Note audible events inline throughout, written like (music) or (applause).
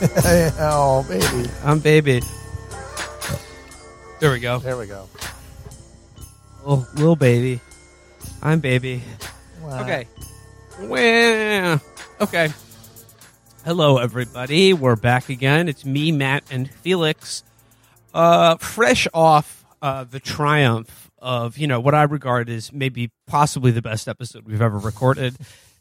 oh, baby. I'm baby. There we go. There we go. Little, little baby. I'm baby. Wow. Okay. Well, okay. Hello, everybody. We're back again. It's me, Matt, and Felix. Uh, fresh off uh, the triumph of you know what I regard as maybe possibly the best episode we've ever recorded.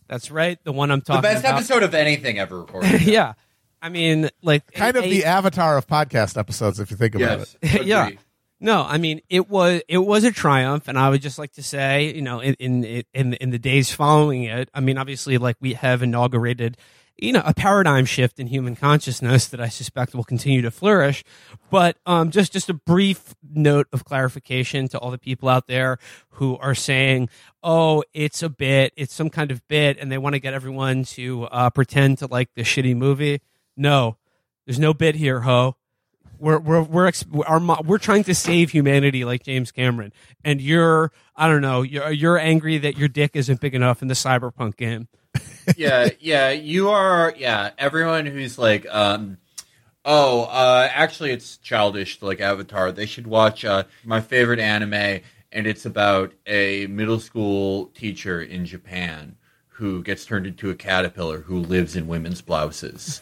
That's right, the one I'm talking. About. The best about. episode of anything ever recorded. (laughs) yeah, I mean, like Kind of a- the avatar of podcast episodes, if you think about yes. it. (laughs) Yeah. No, I mean it was it was a triumph, and I would just like to say, you know, in in in, in the days following it, I mean, obviously, like we have inaugurated, you know, a paradigm shift in human consciousness that I suspect will continue to flourish. But um, just just a brief note of clarification to all the people out there who are saying, "Oh, it's a bit, it's some kind of bit," and they want to get everyone to uh, pretend to like the shitty movie. No, there's no bit here, ho we're we're we're our we're trying to save humanity like James Cameron, and you're I don't know you're you're angry that your dick isn't big enough in the cyberpunk game. (laughs) yeah, yeah. You are. Yeah, everyone who's like, um, oh, uh, actually, it's childish like Avatar. They should watch uh, my favorite anime, and it's about a middle school teacher in Japan who gets turned into a caterpillar who lives in women's blouses.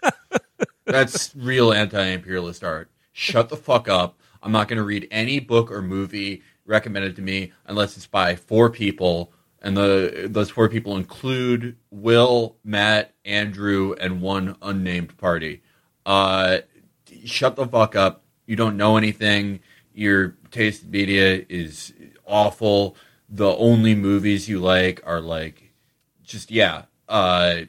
(laughs) That's real anti-imperialist art. Shut the fuck up. I'm not going to read any book or movie recommended to me unless it's by four people, and the those four people include Will, Matt, Andrew, and one unnamed party. Uh, shut the fuck up. You don't know anything. Your taste in media is awful. The only movies you like are like just yeah, uh,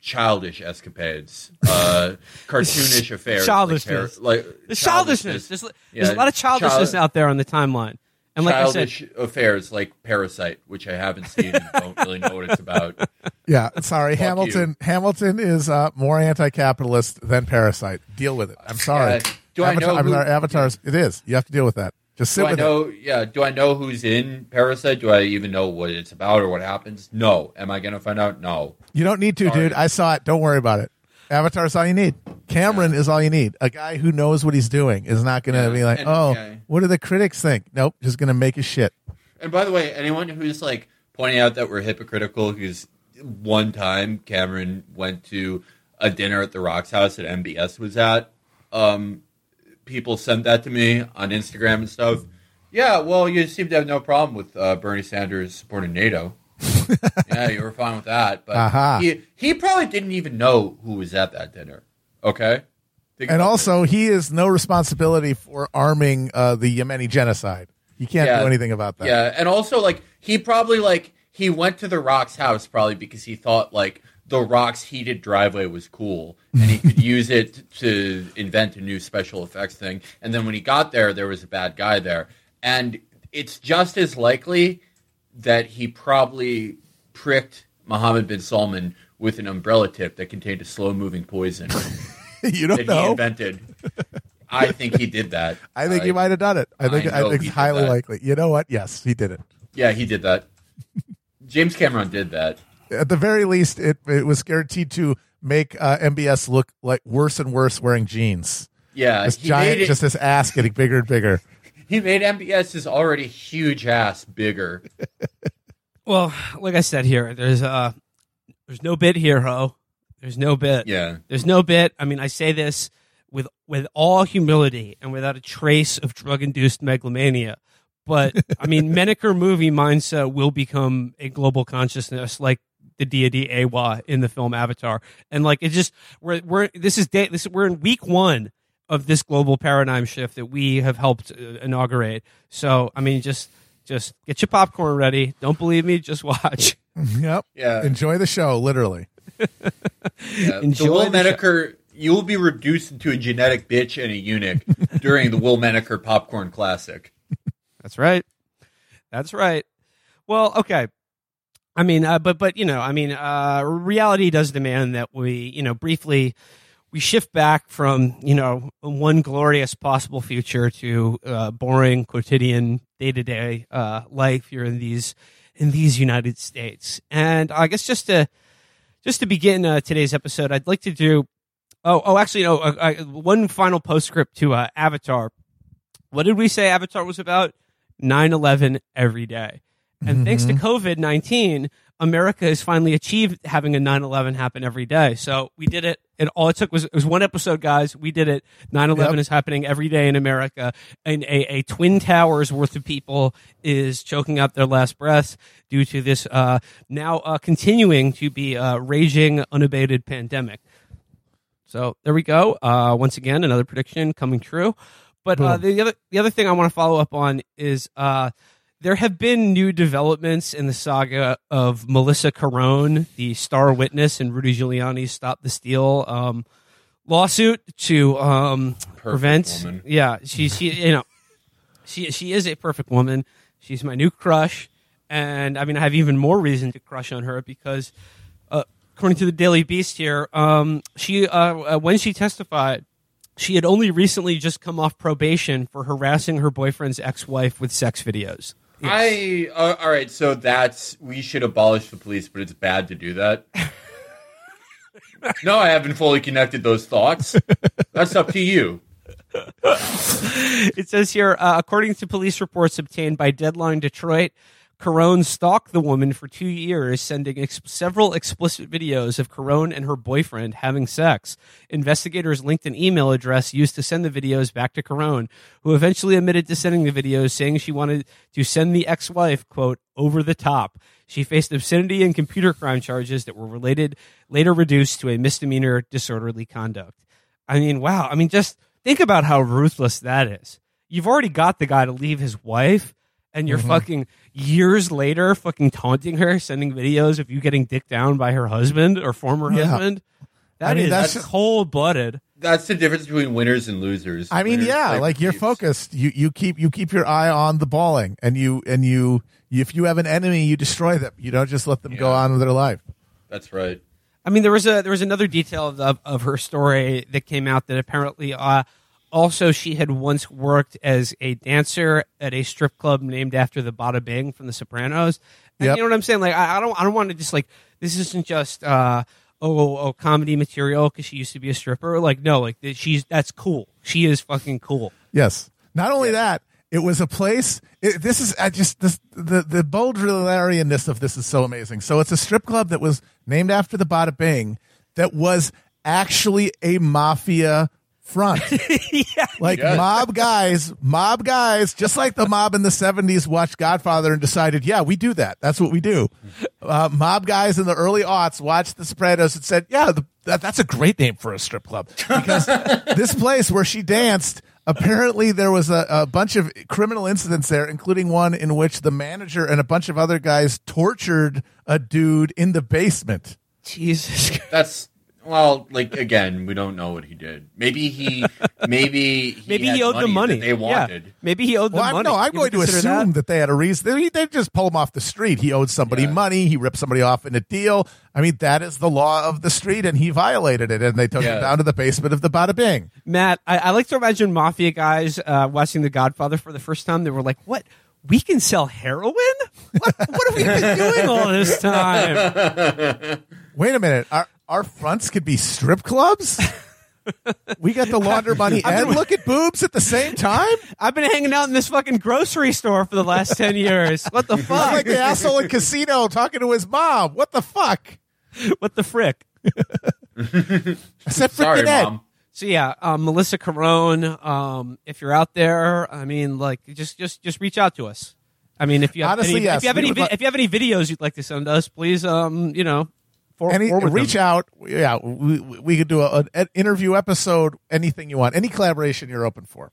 childish escapades, uh, (laughs) cartoonish affairs, Childishness. like, par- There's childishness. There's, there's a lot of childishness child- out there on the timeline, and like I said, affairs like Parasite, which I haven't seen and don't really know what it's about. (laughs) Yeah, sorry. Fuck Hamilton Hamilton is uh, more anti-capitalist than Parasite. Deal with it. I'm sorry. Uh, do I Avatar, know who- Avatar, Avatars, it is. You have to deal with that. Just sit Do I with it. know? Yeah. Do I know who's in Parasite? Do I even know what it's about or what happens? No. Am I gonna find out? No. You don't need to, Sorry. dude. I saw it. Don't worry about it. Avatar's all you need. Cameron is all you need. A guy who knows what he's doing is not going to Yeah, be like, and- oh, yeah. what do the critics think? Nope, just going to make a shit. And by the way, anyone who's like pointing out that we're hypocritical, because one time Cameron went to a dinner at the Rocks House that MBS was at. Um, people sent that to me on Instagram and stuff. Yeah, well, you seem to have no problem with uh, Bernie Sanders supporting NATO. (laughs) yeah, you were fine with that, but Aha. he he probably didn't even know who was at that dinner. Okay, Think And also, he is no responsibility for arming uh, the Yemeni genocide. He can't Yeah. do anything about that. Yeah, and also like he probably like he went to the Rock's house probably because he thought like the Rock's heated driveway was cool and he could use it to invent a new special effects thing. And then when he got there, there was a bad guy there, and it's just as likely that he probably pricked Mohammed bin Salman with an umbrella tip that contained a slow moving poison (laughs) you don't that he know. invented. I think he did that. (laughs) I think he might have done it. I think I I, think it's highly likely. You know what? Yes, he did it. Yeah, he did that. James Cameron did that. At the very least, it it was guaranteed to make uh, MBS look like worse and worse wearing jeans. Yeah, This he giant, made it, just this ass getting bigger and bigger. (laughs) he made MBS's already huge ass bigger. (laughs) well, like I said here, there's uh there's no bit here, ho. There's no bit. Yeah, There's no bit. I mean, I say this with with all humility and without a trace of drug induced megalomania. But I mean, (laughs) Menaker movie mindset will become a global consciousness, like the deity Eywa in the film Avatar, and like it just we're we're this is day this we're in week one of this global paradigm shift that we have helped uh, inaugurate. So I mean, just just get your popcorn ready. Don't believe me? Just watch. (laughs) Yep. yeah. Enjoy the show, literally. (laughs) yeah. Enjoy the Will the show. Menaker. You will be reduced into a genetic bitch and a eunuch (laughs) during the Will Menaker Popcorn Classic. That's right. That's right. Well, okay. I mean, uh, but but you know, I mean, uh, reality does demand that we, you know, briefly we shift back from you know one glorious possible future to uh, boring quotidian day to day life here in these in these United States. And I guess just to just to begin uh, today's episode, I'd like to do. Oh, oh, actually, no. Uh, one final postscript to uh, Avatar. What did we say Avatar was about? 9-11 every day. And thanks to COVID 19, America has finally achieved having a 9-11 happen every day. So we did it. And all it took was, it was one episode, guys. We did it. 9-11 Yep. is happening every day in America. And a, a twin towers worth of people is choking out their last breaths due to this uh, now uh, continuing to be uh, raging, unabated pandemic. So there we go. Uh, once again, another prediction coming true. But uh, the other the other thing I want to follow up on is uh, there have been new developments in the saga of Melissa Carone, the star witness in Rudy Giuliani's "Stop the Steal" um, lawsuit to um, prevent. woman. Yeah, she she you know she she is a perfect woman. She's my new crush, and I mean I have even more reason to crush on her because, uh, according to the Daily Beast here, um, she uh, uh, when she testified, she had only recently just come off probation for harassing her boyfriend's ex-wife with sex videos. I uh, all right. So that's we should abolish the police, but it's bad to do that. (laughs) no, I haven't fully connected those thoughts. That's up to you. (laughs) It says here, uh, according to police reports obtained by Deadline Detroit, Carone stalked the woman for two years, sending ex- several explicit videos of Carone and her boyfriend having sex. Investigators linked an email address used to send the videos back to Carone, who eventually admitted to sending the videos, saying she wanted to send the ex-wife, quote, over the top. She faced obscenity and computer crime charges that were related, later reduced to a misdemeanor disorderly conduct. I mean, wow. I mean, just think about how ruthless that is. You've already got the guy to leave his wife, and you're mm-hmm. fucking years later fucking taunting her, sending videos of you getting dicked down by her husband or former Yeah. husband. That I mean, is that's- cold blooded. That's the difference between winners and losers. I mean, Winners yeah, play like you're keeps. focused. You you keep you keep your eye on the balling, and you and you if you have an enemy, you destroy them. You don't just let them go on with their life. That's right. I mean, there was a there was another detail of of, of her story that came out that apparently uh, also she had once worked as a dancer at a strip club named after the Bada Bing from The Sopranos. And Yep. you know what I'm saying? Like, I, I don't I don't want to just like this isn't just uh, oh oh comedy material because she used to be a stripper. Like, no, like she's that's cool. She is fucking cool. Yes. Not only that, it was a place. It, this is I just this the the Baudrillardianness of this is so amazing. So it's a strip club that was named after the Bada Bing, that was actually a mafia front. (laughs) yeah. Like Yeah. mob guys, mob guys, just like the mob in the 70s watched Godfather and decided, yeah, we do that. That's what we do. Uh, mob guys in the early aughts watched The Sopranos and said, yeah, the, that, that's a great name for a strip club. Because (laughs) this place where she danced, apparently there was a, a bunch of criminal incidents there, including one in which the manager and a bunch of other guys tortured a dude in the basement. Jesus. That's well, like again, we don't know what he did. Maybe he, (laughs) maybe he Maybe had he owed them money. that they Yeah. wanted. Maybe he owed them Well, I'm, money. no, I'm You going to consider assume that? that? they had a reason. They, they just pull him off the street. He owed somebody Yeah. money. He ripped somebody off in a deal. I mean, that is the law of the street, and he violated it. And they took Yeah. him down to the basement of the Bada Bing. Matt, I, I like to imagine mafia guys uh, watching The Godfather for the first time. They were like, "What? We can sell heroin? What? what have we been doing all this time?" (laughs) Wait a minute. Our, our fronts could be strip clubs? we got the launder (laughs) money and look at boobs at the same time? I've been hanging out in this fucking grocery store for the last (laughs) ten years. What the I'm fuck? like the asshole in Casino talking to his mom. What the fuck? what the frick? I said Sorry, Ed. mom. So yeah, um, Melissa Carone. Um, if you're out there, I mean, like, just just just reach out to us. I mean, if you have Honestly, any, yes. if you have We any, vi- lo- if you have any videos you'd like to send us, please, um, you know, for, Any, forward reach them. out. Yeah, we, we could do a, an interview episode, anything you want. Any collaboration you're open for.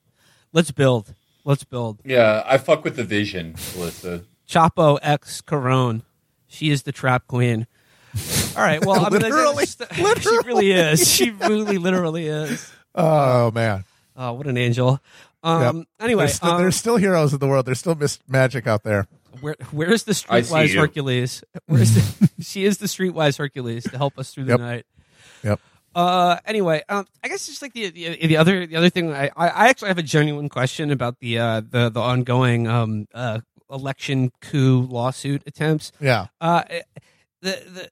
Let's build. Let's build. Yeah, I fuck with the vision, Melissa. Chapo X Carone. She is the trap queen. All right. Well, (laughs) I mean, Literally. that's- (laughs) she really is. She really, literally is. Oh, man. Oh, what an angel. Um, Yep. Anyway, there's still, um, there's still heroes in the world. There's still Miss Magic out there. Where, where's the streetwise. Hercules? Where's the, (laughs) she is the streetwise Hercules to help us through the Yep. night. Yep. Uh, anyway, um, I guess just like the, the the other the other thing, I I actually have a genuine question about the uh the the ongoing um uh election coup lawsuit attempts. Yeah. Uh, the the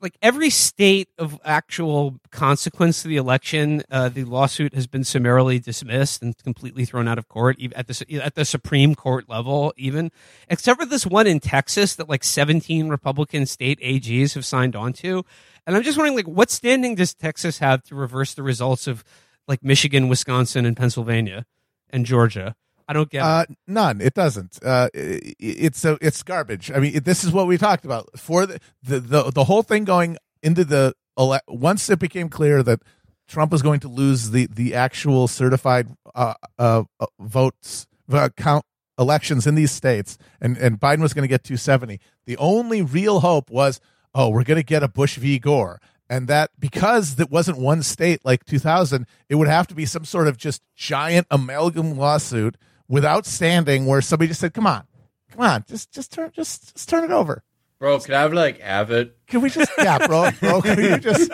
like every state of actual consequence to the election, uh, the lawsuit has been summarily dismissed and completely thrown out of court at the at the Supreme Court level, even except for this one in Texas that like 17 Republican state AGs have signed on to. And I'm just wondering, like, what standing does Texas have to reverse the results of like Michigan, Wisconsin, and Pennsylvania and Georgia? I don't get uh, none. It doesn't. Uh, it, it's a, it's garbage. I mean, it, this is what we talked about for the, the the the whole thing going into the ele- once it became clear that Trump was going to lose the the actual certified uh, uh, uh votes uh, count elections in these states, and and Biden was going to get 270. The only real hope was, oh, we're going to get a Bush v. Gore, and that because it wasn't one state like 2000 it would have to be some sort of just giant amalgam lawsuit without standing where somebody just said, "Come on, come on, just just turn just just turn it over." Bro, can I have like have it? Can we just yeah, bro, bro? Can you (laughs) just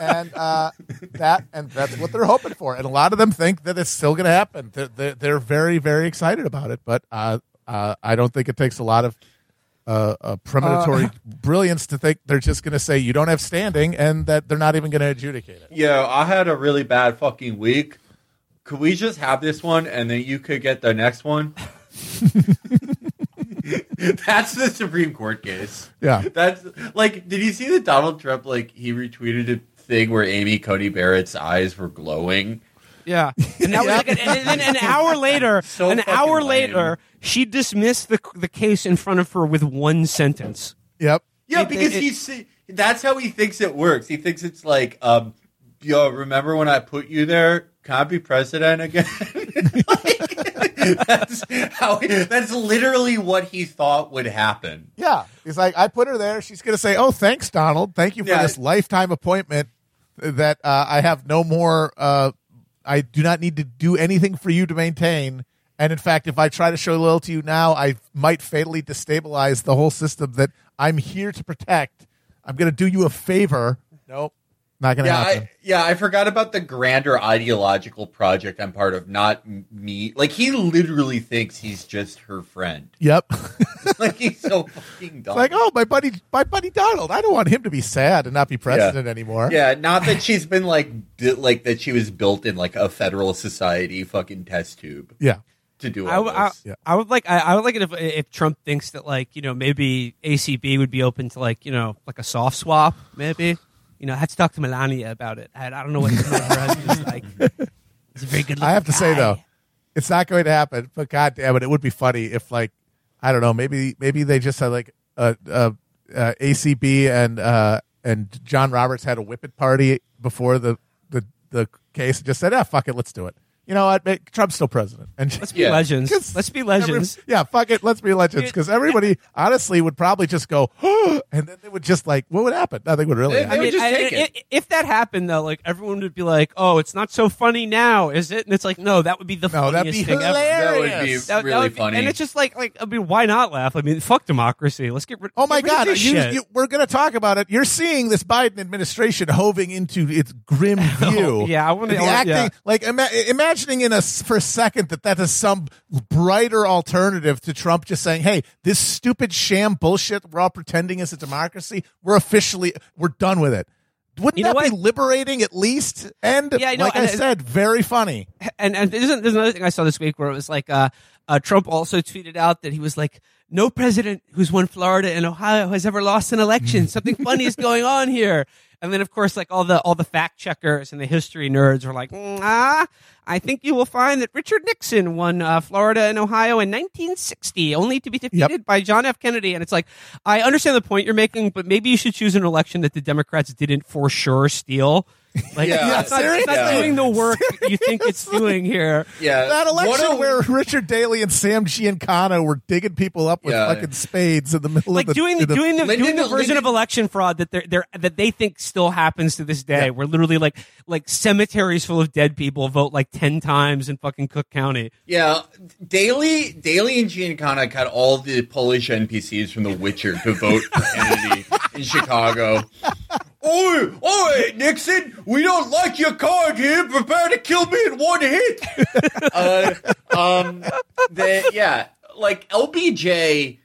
and uh, that and that's what they're hoping for, and a lot of them think that it's still going to happen. They're, they're, they're very very excited about it, but uh, uh, I don't think it takes a lot of uh, uh, premonitory (laughs) brilliance to think they're just going to say you don't have standing and that they're not even going to adjudicate it. Yeah, I had a really bad fucking week could we just have this one and then you could get the next one? (laughs) That's the Supreme Court case. Yeah. That's like, did you see the Donald Trump, like, he retweeted a thing where Amy Coney Barrett's eyes were glowing? Yeah, and, that was like, and then an hour (laughs) later, So an hour lame. later, she dismissed the the case in front of her with one sentence. Yep. Yeah, It- because it- he's that's how he thinks it works. He thinks it's like, um, yo, remember when I put you there? Can I be president again? like, (laughs) that's how. That's literally what he thought would happen. Yeah. He's like, I put her there. She's going to say, "Oh, thanks, Donald. Thank you for Yeah. this lifetime appointment. That uh, I have no more. Uh, I do not need to do anything for you to maintain." And in fact, if I try to show loyalty to you now, I might fatally destabilize the whole system that I'm here to protect. I'm going to do you a favor. Nope, not going to Yeah, happen. I, yeah, I forgot about the grander ideological project I'm part of. Not me. Like he literally thinks he's just her friend. (laughs) yep. (laughs) like he's so fucking dumb. like, oh, my buddy, my buddy Donald. I don't want him to be sad and not be president anymore. Yeah, not that (laughs) she's been like bi- like that she was built in like a federal society fucking test tube Yeah. to do I, all w- I, this. Yeah. I would like I, I would like it if if Trump thinks that like you know maybe ACB would be open to like you know like a soft swap maybe you know I had to talk to Melania about it I, I don't know what her husband's (laughs) like he's a very good I have to say though, it's not going to happen. But god damn it, it would be funny if like I don't know, maybe maybe they just had like a, a, a ACB and uh and John Roberts had a whippet party before the the the case and just said, ah, fuck it, let's do it. You know what? Trump's still president, and let's be Yeah. (laughs) legends 'cause let's be every- legends yeah, fuck it, let's be legends. Because everybody honestly would probably just go, (gasps) and then they would just like, what would happen? Nothing would really They- happen. they would just I- take I- it. i- If that happened though, like everyone would be like, "Oh, it's not so funny now, is it?" And it's like, "No, that would be the No, that'd funniest be thing ever." That would be hilarious. That- that really would be- funny. and it's just like, like I mean, why not laugh? I mean, fuck democracy. Let's get rid. Oh my get rid of God! this You, shit. you, we're going to talk about it. You're seeing this Biden administration hoving into its grim (laughs) oh, view. Oh, yeah, I wanna- The acting, yeah. like ima- imagining in a for a second that that is some brighter alternative to Trump just saying, "Hey, this stupid sham bullshit we're all pretending is a democracy. We're officially we're done with it." Wouldn't You know that be liberating at least? And Yeah, I know, like I said, very funny. and and there's, there's another thing I saw this week where it was like uh, uh, Trump also tweeted out that he was like, no president who's won Florida and Ohio has ever lost an election. Something funny is going on here. And then of course, like all the all the fact checkers and the history nerds were like, "Mm, ah, I think you will find that Richard Nixon won uh, Florida and Ohio in 1960, only to be defeated by John F. Kennedy. And it's like, I understand the point you're making, but maybe you should choose an election that the Democrats didn't for sure steal. (laughs) Like, Yeah. it's, not, it's not Seriously? doing the work (laughs) you think it's doing here. yeah, That election a- where Richard Daley and Sam Giancana were digging people up with Yeah. fucking spades in the middle like of the doing the, the- doing the Lyndon- doing the version Lyndon- of election fraud that they're, they're that they think still happens to this day, where literally like like cemeteries full of dead people vote like ten times in fucking Cook County. Yeah, Daley, Daley and Giancana got all the Polish NPCs from The Witcher to vote for Kennedy in Chicago. Oi, oi, Nixon, we don't like your card here. Prepare to kill me in one hit. (laughs) uh, um, the, yeah, like LBJ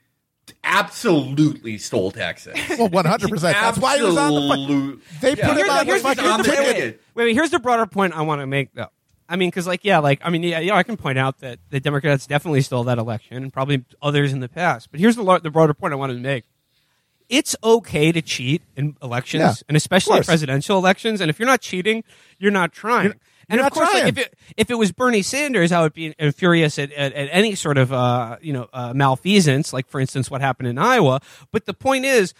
absolutely stole Texas. (laughs) Well, one hundred percent. That's why he was on the. Fu- Absolute- they Yeah. put him Here's the- on the here's the- fucking here's the- ticket. wait, wait, wait, wait, here's the broader point I want to make, though. I mean, because, like, yeah, like, I mean, yeah, yeah, I can point out that the Democrats definitely stole that election, and probably others in the past. But here's the the broader point I wanted to make. It's okay to cheat in elections, Yeah, and especially presidential elections. And if you're not cheating, you're not trying. and you're of course, like, if it if it was Bernie Sanders, I would be furious at, at, at any sort of uh, you know uh, malfeasance, like for instance what happened in Iowa. But the point is,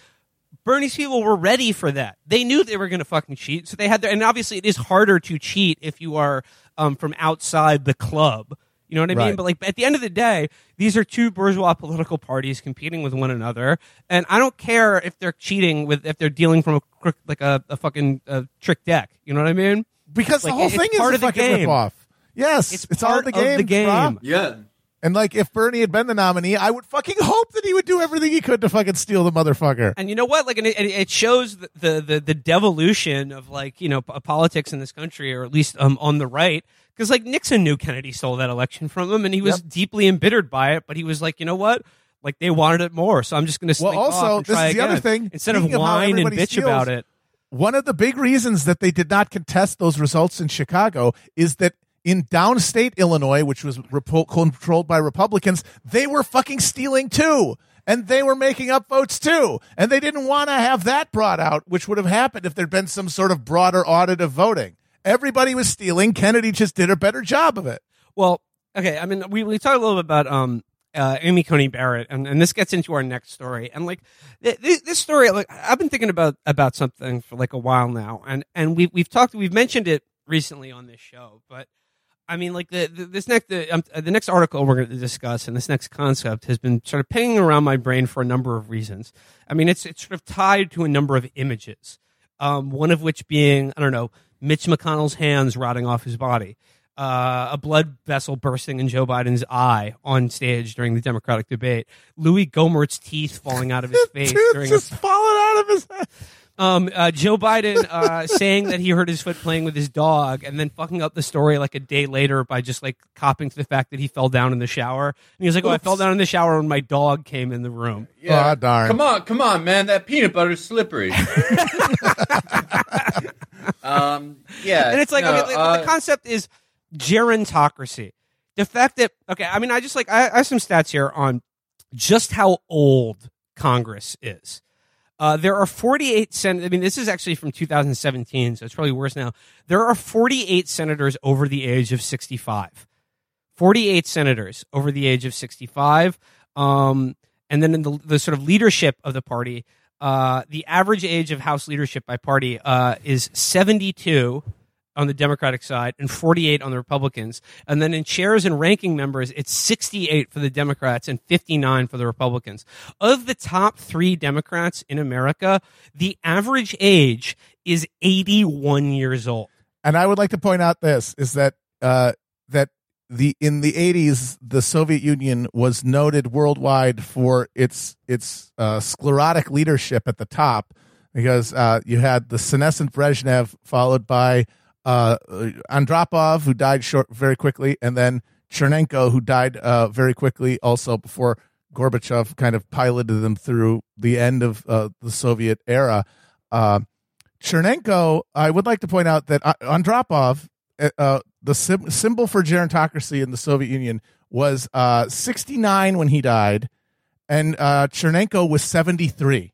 Bernie's people were ready for that. They knew they were going to fucking cheat, so they had their. And obviously, it is harder to cheat if you are um, from outside the club. You know what I mean? But like at the end of the day, these are two bourgeois political parties competing with one another, and I don't care if they're cheating with if they're dealing from a crook- like a, a fucking uh, trick deck. You know what I mean? because Like, the whole it's thing is part a of the fucking game. ripoff. Yes, It's it's, all part the of game. the game. Rob. Yeah. And like, if Bernie had been the nominee, I would fucking hope that he would do everything he could to fucking steal the motherfucker. And you know what? Like, and it, it shows the, the the the devolution of like you know p- politics in this country, or at least um on the right. Because like Nixon knew Kennedy stole that election from him, and he was Yep. deeply embittered by it. But he was like, you know what? Like they wanted it more, so I'm just going to. Well, also, this is the other thing. Instead of Speaking of whine and bitch steals- about it, One of the big reasons that they did not contest those results in Chicago is that in downstate Illinois, which was controlled by Republicans, they were fucking stealing too. And they were making up votes too. And they didn't want to have that brought out, which would have happened if there'd been some sort of broader audit of voting. Everybody was stealing. Kennedy just did a better job of it. Well, okay. I mean, we we talked a little bit about um uh, Amy Coney Barrett, and, and this gets into our next story. And like th- th- this story, like I've been thinking about about something for like a while now, and and we've we've talked, we've mentioned it recently on this show, but. I mean, like the, the this next the, um, the next article we're going to discuss and this next concept has been sort of pinging around my brain for a number of reasons. I mean, it's it's sort of tied to a number of images. Um, one of which being I don't know Mitch McConnell's hands rotting off his body, uh, a blood vessel bursting in Joe Biden's eye on stage during the Democratic debate, Louis Gohmert's teeth falling out of his (laughs) face during a just falling out of his head. Um, uh, Joe Biden uh, (laughs) saying that he hurt his foot playing with his dog, and then fucking up the story like a day later by just like copping to the fact that he fell down in the shower. And he was like, "Oh, I fell down in the shower when my dog came in the room." Yeah. Aw, darn. Come on, come on, man. That peanut butter's slippery. (laughs) um, yeah. And it's like, no, okay, like, uh, the concept is gerontocracy. The fact that okay, I mean, I just like I, I have some stats here on just how old Congress is. Uh, there are 48 sen. I mean, this is actually from 2017, so it's probably worse now. There are 48 senators over the age of 65. 48 senators over the age of 65. Um, and then in the, the sort of leadership of the party, uh, the average age of House leadership by party uh, is 72 on the Democratic side and 48 on the Republicans. And then in chairs and ranking members, it's 68 for the Democrats and 59 for the Republicans. Of the top three Democrats in America, the average age is 81 years old. And I would like to point out this is that uh, that the in the 80s the Soviet Union was noted worldwide for its its uh, sclerotic leadership at the top because uh, you had the senescent Brezhnev followed by uh, Andropov who died short very quickly and then Chernenko who died uh, very quickly also before Gorbachev kind of piloted them through the end of uh, the Soviet era. Uh, Chernenko, I would like to point out that uh, Andropov, uh, uh, the sim- symbol for gerontocracy in the Soviet Union, was uh, 69 when he died, and Chernenko was 73.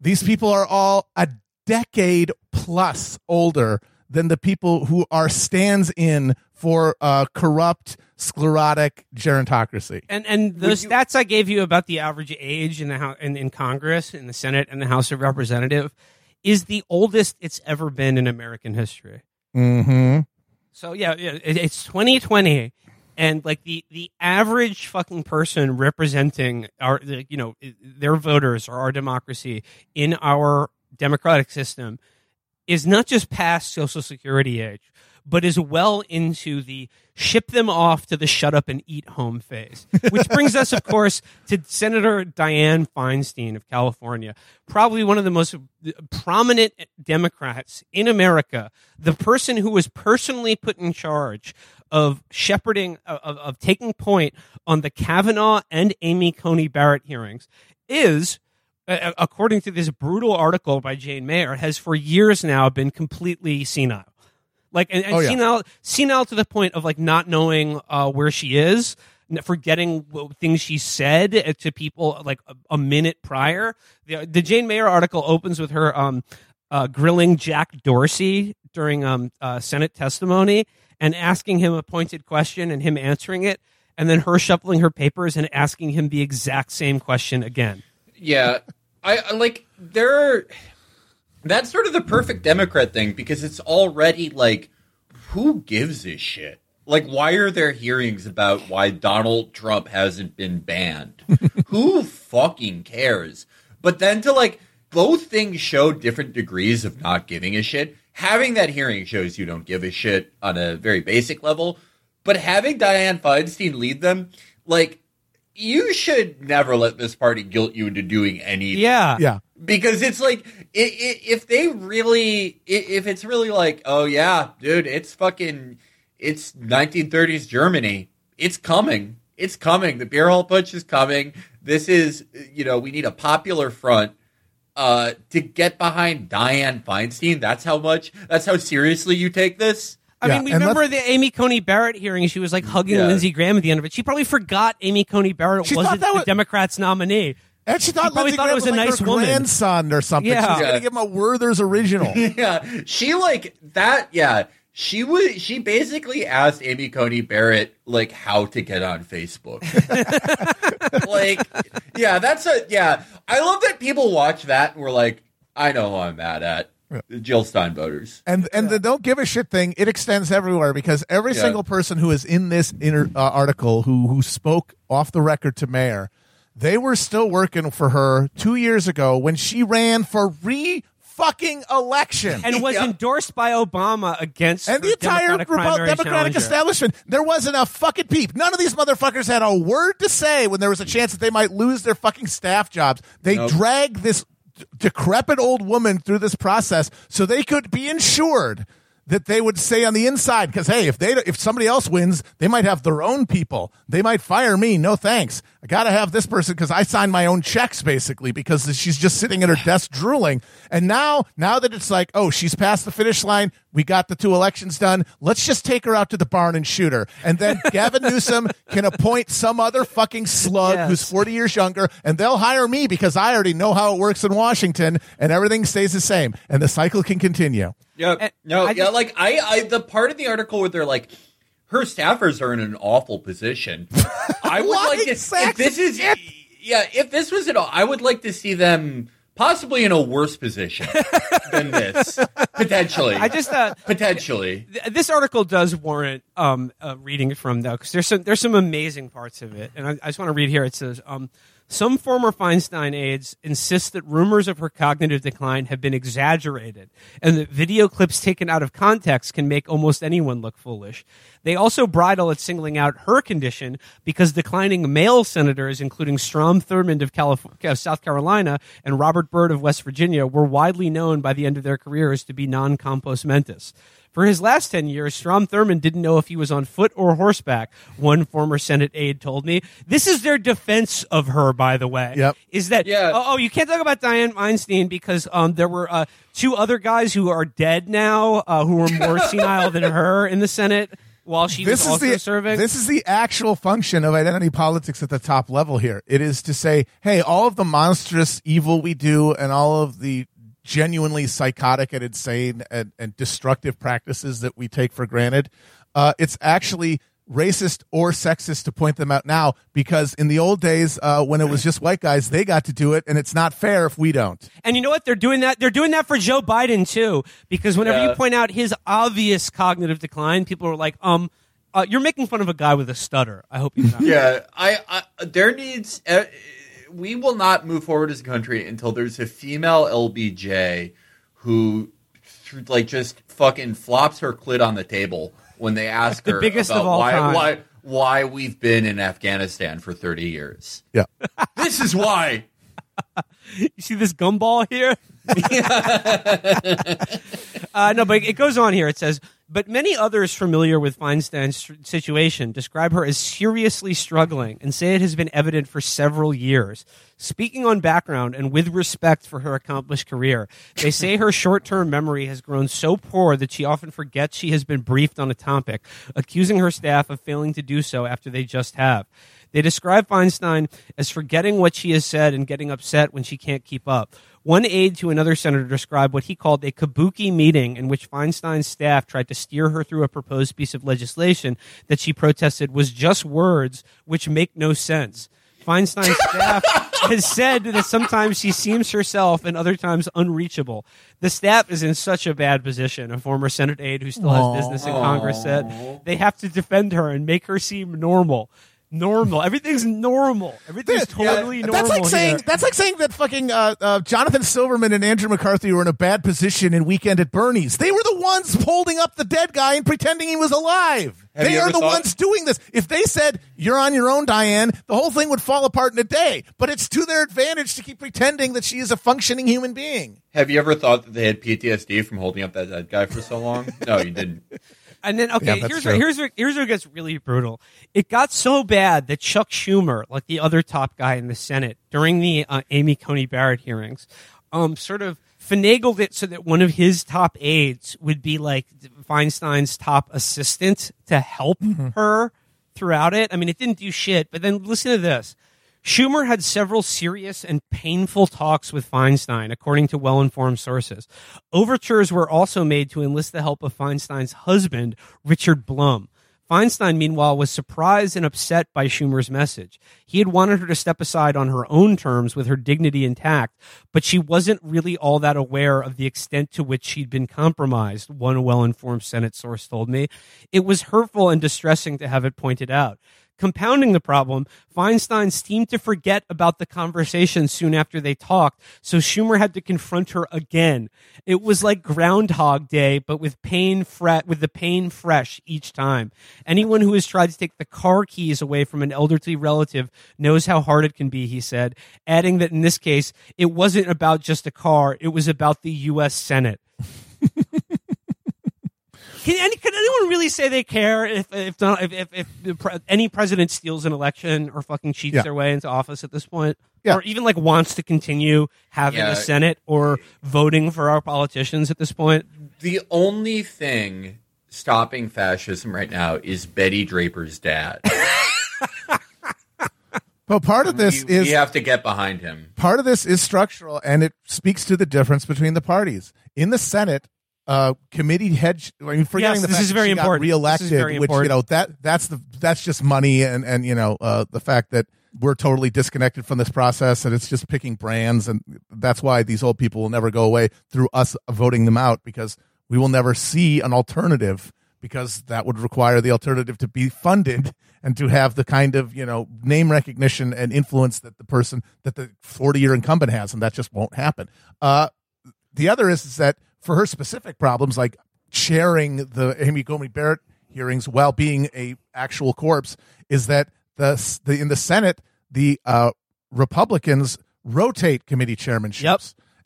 These people are all a decade plus older than the people who are stands in for uh, corrupt, sclerotic gerontocracy. And and the you- stats I gave you about the average age in the House, in, in Congress, in the Senate, and the House of Representative is the oldest it's ever been in American history. Mm-hmm. So yeah, yeah it, it's 2020, and like the the average fucking person representing our you know their voters or our democracy in our democratic system is not just past Social Security age, but is well into the ship them off to the shut up and eat home phase. Which brings us, of course, to Senator Dianne Feinstein of California, probably one of the most prominent Democrats in America, the person who was personally put in charge of shepherding, of, of taking point on the Kavanaugh and Amy Coney Barrett hearings, is uh, according to this brutal article by Jane Mayer, has for years now been completely senile. Like, and, and Oh, yeah. senile, senile to the point of like not knowing uh, where she is, forgetting things she said uh, to people like a, a minute prior. The, the Jane Mayer article opens with her um, uh, grilling Jack Dorsey during um, uh, Senate testimony and asking him a pointed question and him answering it, and then her shuffling her papers and asking him the exact same question again. Yeah, I, like there. Are, That's sort of the perfect Democrat thing because it's already like, who gives a shit? Like, why are there hearings about why Donald Trump hasn't been banned? (laughs) who fucking cares? But then to like, both things show different degrees of not giving a shit. Having that hearing shows you don't give a shit on a very basic level, but having Dianne Feinstein lead them, like, you should never let this party guilt you into doing anything Yeah. Yeah. because it's like i i if they really i if it's really like oh yeah dude it's fucking it's 1930s germany. It's coming. It's coming. The beer hall putsch is coming. This is you know we need a popular front uh to get behind dianne feinstein. That's how much that's how seriously you take this I Yeah, mean, we and remember the Amy Coney Barrett hearing. She was like hugging Yeah. Lindsey Graham at the end of it. She probably forgot Amy Coney Barrett She wasn't that the Democrats' nominee. And she thought probably Lindsey thought it Graham was a like nice her woman. grandson or something. Yeah. She's Yeah. gonna give him a Werther's original. (laughs) yeah, she like that. Yeah, she was. She basically asked Amy Coney Barrett like how to get on Facebook. (laughs) like, yeah, that's a yeah. I love that people watch that and we're like, I know who I'm mad at. The Jill Stein voters. And and the don't give a shit thing it extends everywhere because every Yeah. single person who is in this inter, uh, article who who spoke off the record to Mayer, they were still working for her two years ago when she ran for re fucking election. And was Yeah. endorsed by Obama against and her the entire Democratic, Repu- primary Democratic challenger. establishment. There wasn't a fucking peep. None of these motherfuckers had a word to say when there was a chance that they might lose their fucking staff jobs. They Nope. dragged this d- decrepit old woman through this process so they could be insured that they would say on the inside. Because hey if they if somebody else wins they might have their own people. They might fire me. No thanks i gotta have this person because i signed my own checks basically because she's just sitting at her desk drooling. And now now that it's like oh she's past the finish line we got the two elections done let's just take her out to the barn and shoot her. And then (laughs) gavin newsom can appoint some other fucking slug Yes. who's 40 years younger and they'll hire me because i already know how it works in washington and everything stays the same and the cycle can continue. Yeah, And no, I yeah, just- like I, I, the part of the article where they're like, her staffers are in an awful position. (laughs) I would like to. If this is, yeah, if this was at all, I would like to see them possibly in a worse position than this, (laughs) potentially. I just uh, potentially. th- this article does warrant um, uh, reading from though because there's some there's some amazing parts of it, and I, I just want to read here. It says. Um, some former Feinstein aides insist that rumors of her cognitive decline have been exaggerated and that video clips taken out of context can make almost anyone look foolish. They also bridle at singling out her condition because declining male senators, including Strom Thurmond of of South Carolina and Robert Byrd of West Virginia, were widely known by the end of their careers to be non-compos mentis. For his last 10 years, Strom Thurmond didn't know if he was on foot or horseback, one former Senate aide told me. This is their defense of her, by the way. Yep. Is that, Yeah. oh, oh, you can't talk about Diane Weinstein because um, there were uh, two other guys who are dead now uh, who were more (laughs) senile than her in the Senate while she this was is also the serving. this is the actual function of identity politics at the top level here. It is to say, hey, all of the monstrous evil we do and all of the genuinely psychotic and insane and, and destructive practices that we take for granted, uh, it's actually racist or sexist to point them out now because in the old days uh, when it was just white guys they got to do it and it's not fair if we don't And you know what? They're doing that. They're doing that for Joe Biden too, because whenever Yeah. you point out his obvious cognitive decline, people are like, "Um, uh, you're making fun of a guy with a stutter." I hope you're not. (laughs) Yeah, I, I there needs. We will not move forward as a country until there's a female LBJ who, like just fucking flops her clit on the table when they ask The her biggest about of all why time. why why we've been in Afghanistan for 30 years. Yeah. (laughs) This is why. (laughs) You see this gumball here? (laughs) uh, no, but it goes on here. It says, but many others familiar with Feinstein's situation describe her as seriously struggling and say it has been evident for several years. Speaking on background and with respect for her accomplished career, they (laughs) say her short term memory has grown so poor that she often forgets she has been briefed on a topic, accusing her staff of failing to do so after they just have. They describe Feinstein as forgetting what she has said and getting upset when she can't keep up. One aide to another senator described what he called a kabuki meeting in which Feinstein's staff tried to steer her through a proposed piece of legislation that she protested was just words which make no sense. Feinstein's staff (laughs) has said that sometimes she seems herself and other times unreachable. The staff is in such a bad position. A former Senate aide who still has business in Congress said they have to defend her and make her seem normal. Normal. Everything's normal. Everything's totally normal. That's like here. saying that's like saying that fucking uh, uh, Jonathan Silverman and Andrew McCarthy were in a bad position in Weekend at Bernie's. They were the ones holding up the dead guy and pretending he was alive. Have they are the thought- ones doing this. If they said you're on your own, Dianne, the whole thing would fall apart in a day. But it's to their advantage to keep pretending that she is a functioning human being. Have you ever thought that they had PTSD from holding up that dead guy for so long? No, you didn't. And then okay, Yeah, here's where, here's where, here's where it gets really brutal. It got so bad that Chuck Schumer, like the other top guy in the Senate, during the uh, Amy Coney Barrett hearings, um, sort of finagled it so that one of his top aides would be like Feinstein's top assistant to help Mm-hmm. her throughout it. I mean, it didn't do shit. But then listen to this. Schumer had several serious and painful talks with Feinstein, according to well informed sources. Overtures were also made to enlist the help of Feinstein's husband, Richard Blum. Feinstein, meanwhile, was surprised and upset by Schumer's message. He had wanted her to step aside on her own terms with her dignity intact, but she wasn't really all that aware of the extent to which she'd been compromised, one well informed Senate source told me. It was hurtful and distressing to have it pointed out. Compounding the problem, Feinstein seemed to forget about the conversation soon after they talked, so Schumer had to confront her again. It was like Groundhog Day, but with pain with the pain fresh each time. Anyone who has tried to take the car keys away from an elderly relative knows how hard it can be, he said, adding that in this case, it wasn't about just a car, it was about the U.S. Senate. Can, any, can anyone really say they care if if Donald, if, if, if pre- any president steals an election or fucking cheats Yeah. their way into office at this point, Yeah. or even like wants to continue having Yeah. a Senate or voting for our politicians at this point? The only thing stopping fascism right now is Betty Draper's dad. (laughs) But part of this we, is we have to get behind him. part of this is structural and it speaks to the difference between the parties in the senate uh committee head i mean forgetting Yes, the this fact is that very she got important. This is reelected very which you know that that's the that's just money and and you know uh the fact that we're totally disconnected from this process and it's just picking brands and that's why these old people will never go away through us voting them out because we will never see an alternative because that would require the alternative to be funded and to have the kind of you know name recognition and influence that the person that the 40 year incumbent has and that just won't happen uh the other is, is that for her specific problems like chairing the amy Coney barrett hearings while being a actual corpse is that the, the in the senate the uh republicans rotate committee chairmanships Yep.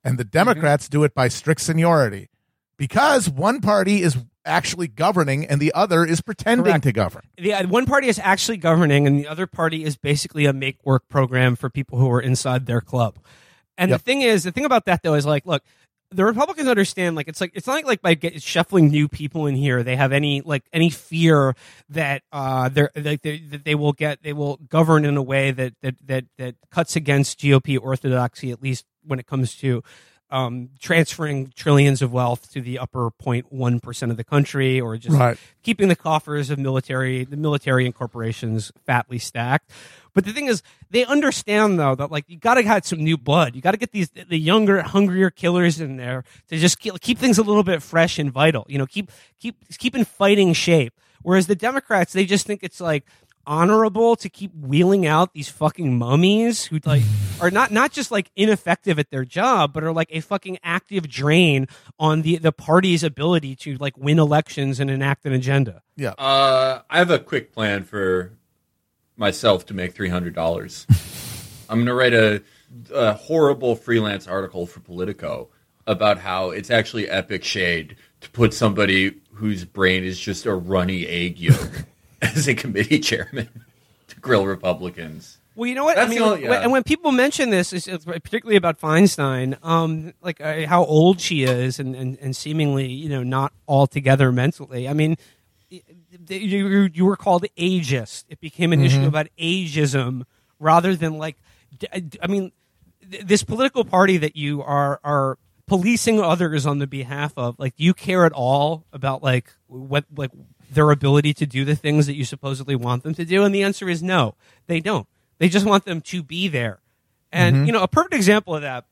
and the democrats do it by strict seniority because one party is actually governing and the other is pretending Correct. to govern. The uh, one party is actually governing, and the other party is basically a make work program for people who are inside their club. And Yep. the thing is, the thing about that though is like, look, the Republicans understand like it's like it's not like by get, shuffling new people in here they have any like any fear that uh they're like they, that they will get they will govern in a way that that that that cuts against GOP orthodoxy at least when it comes to um transferring trillions of wealth to the upper 0.1 percent of the country or just Right. keeping the coffers of military the military and corporations fatly stacked but the thing is they understand though that like you got to have some new blood you got to get these the younger hungrier killers in there to just keep, keep things a little bit fresh and vital you know keep keep keep in fighting shape whereas the democrats they just think it's like honorable to keep wheeling out these fucking mummies who like (sighs) are not not just like ineffective at their job, but are like a fucking active drain on the the party's ability to like win elections and enact an agenda. Yeah. Uh, I have a quick plan for myself to make three hundred dollars. (laughs) I'm going to write a, a horrible freelance article for Politico about how it's actually epic shade to put somebody whose brain is just a runny egg yolk (laughs) as a committee chairman to grill Republicans. Well, you know what? That's I mean, the only- when- yeah. and when people mention this, it's, it's particularly about Feinstein, um, like uh, how old she is, and, and, and seemingly, you know, not altogether mentally. I mean, y- you you- were called ageist. It became an issue mm-hmm. about ageism rather than like, I mean, this political party that you are are policing others on the behalf of. Like, do you care at all about like what like their ability to do the things that you supposedly want them to do? And the answer is no, they don't. They just want them to be there. And mm-hmm. you know, a perfect example of that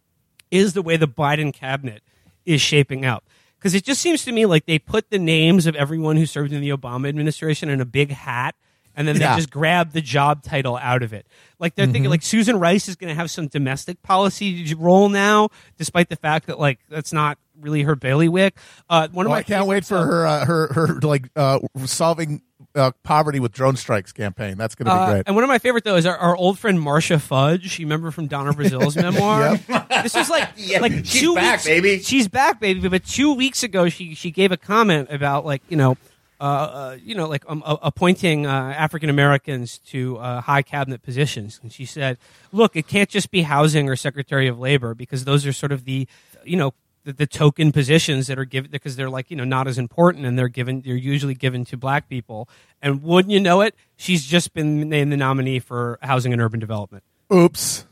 is the way the Biden cabinet is shaping up. Because it just seems to me like they put the names of everyone who served in the Obama administration in a big hat, and then Yeah. they just grab the job title out of it. Like they're thinking, like Susan Rice is going to have some domestic policy role now, despite the fact that like that's not really her bailiwick. Uh, one of my I can't wait for her uh, her her like uh, solving uh, poverty with drone strikes campaign. That's going to be Uh, great. and one of my favorite though is our, our old friend Marcia Fudge. You remember from Donna Brazile's (laughs) memoir? This was like (laughs) Yeah, like she's two back, weeks, baby. She's back, baby. But two weeks ago, she she gave a comment about like you know. Uh, uh, you know, like um, uh, appointing uh, African Americans to uh, high cabinet positions, and she said, "Look, it can't just be housing or Secretary of Labor because those are sort of the, you know, the, the token positions that are given because they're like you know not as important and they're given they're usually given to black people. And wouldn't you know it she's just been named the nominee for housing and urban development. Oops.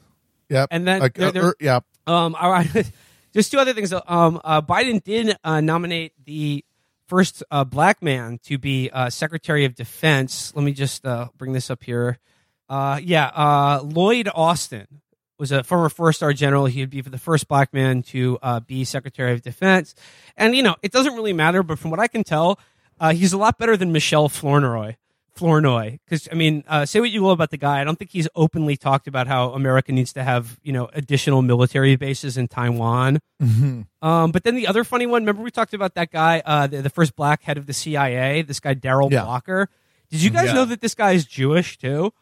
Yep. And then Like, there- uh, there- er, yep. um all right. (laughs) Just two other things um uh, biden did uh, nominate the first uh, black man to be uh, secretary of defense. Let me just uh, bring this up here. Uh yeah uh lloyd austin was a former four-star general. He would be the first black man to uh, be Secretary of Defense, and you know it doesn't really matter. But from what I can tell, uh, he's a lot better than Michelle Flournoy. Flournoy, because I mean, uh, say what you will about the guy, I don't think he's openly talked about how America needs to have you know additional military bases in Taiwan. Um, but then the other funny one, remember we talked about that guy, uh, the, the first black head of the CIA, this guy Darrell Yeah. Blocker. Did you guys Yeah. know that this guy is Jewish too?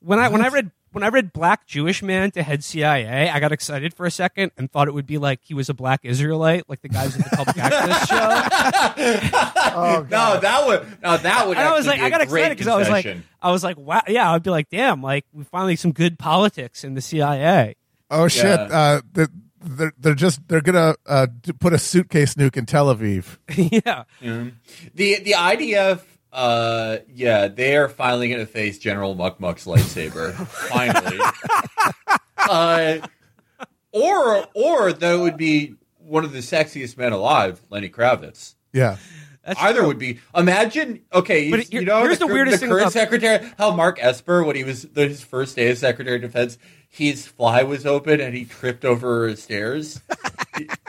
When I when I read when I read Black Jewish Man to head CIA, I got excited for a second and thought it would be like he was a black Israelite, like the guys in the Public (laughs) Access show. (laughs) no, that would no, that would. And I was like, be I got excited because I was like. I was like, wow, yeah, I'd be like, damn, like we finally some good politics in the CIA. Oh shit! Yeah. Uh, they're, they're they're just they're gonna uh, put a suitcase nuke in Tel Aviv. (laughs) yeah, the the IDF. Uh, yeah, they are finally going to face General Muck Muck's lightsaber. (laughs) finally, (laughs) uh, or or that would be one of the sexiest men alive, Lenny Kravitz. Yeah. that's Either true. would be. Imagine, okay, But you, know, here's the cur- weirdest thing current about- secretary, how Mark Esper, when he was his first day as Secretary of Defense, his fly was open and he tripped over stairs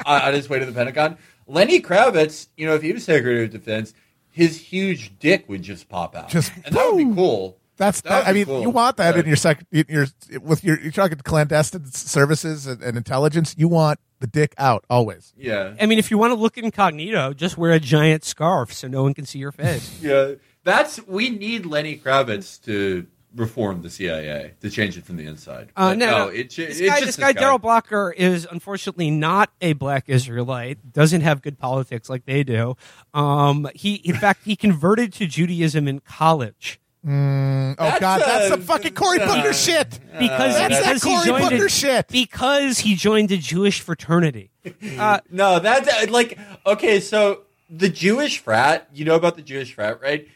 on (laughs) on his way to the Pentagon. Lenny Kravitz, you know, if he was Secretary of Defense, his huge dick would just pop out, Just and that would be cool. That's That that, I mean, cool. you want that Yeah. in your sec, in your with your you're talking clandestine services and, and intelligence. You want the dick out always. Yeah, I mean, if you want to look incognito, just wear a giant scarf so no one can see your face. (laughs) yeah. That's we need Lenny Kravitz to reform the CIA to change it from the inside. Uh, But no, no. it, ju- this it's guy, this guy, Darrell Blocker, is unfortunately not a black Israelite. Doesn't have good politics like they do. Um, he, in fact, he converted to Judaism in college Oh That's god, that's a- some fucking Cory uh, Booker shit. because That's because he Cory joined Booker a, shit. because he joined a Jewish fraternity. (laughs) Uh, No, that's uh, like okay. So the Jewish frat, you know about the Jewish frat, right?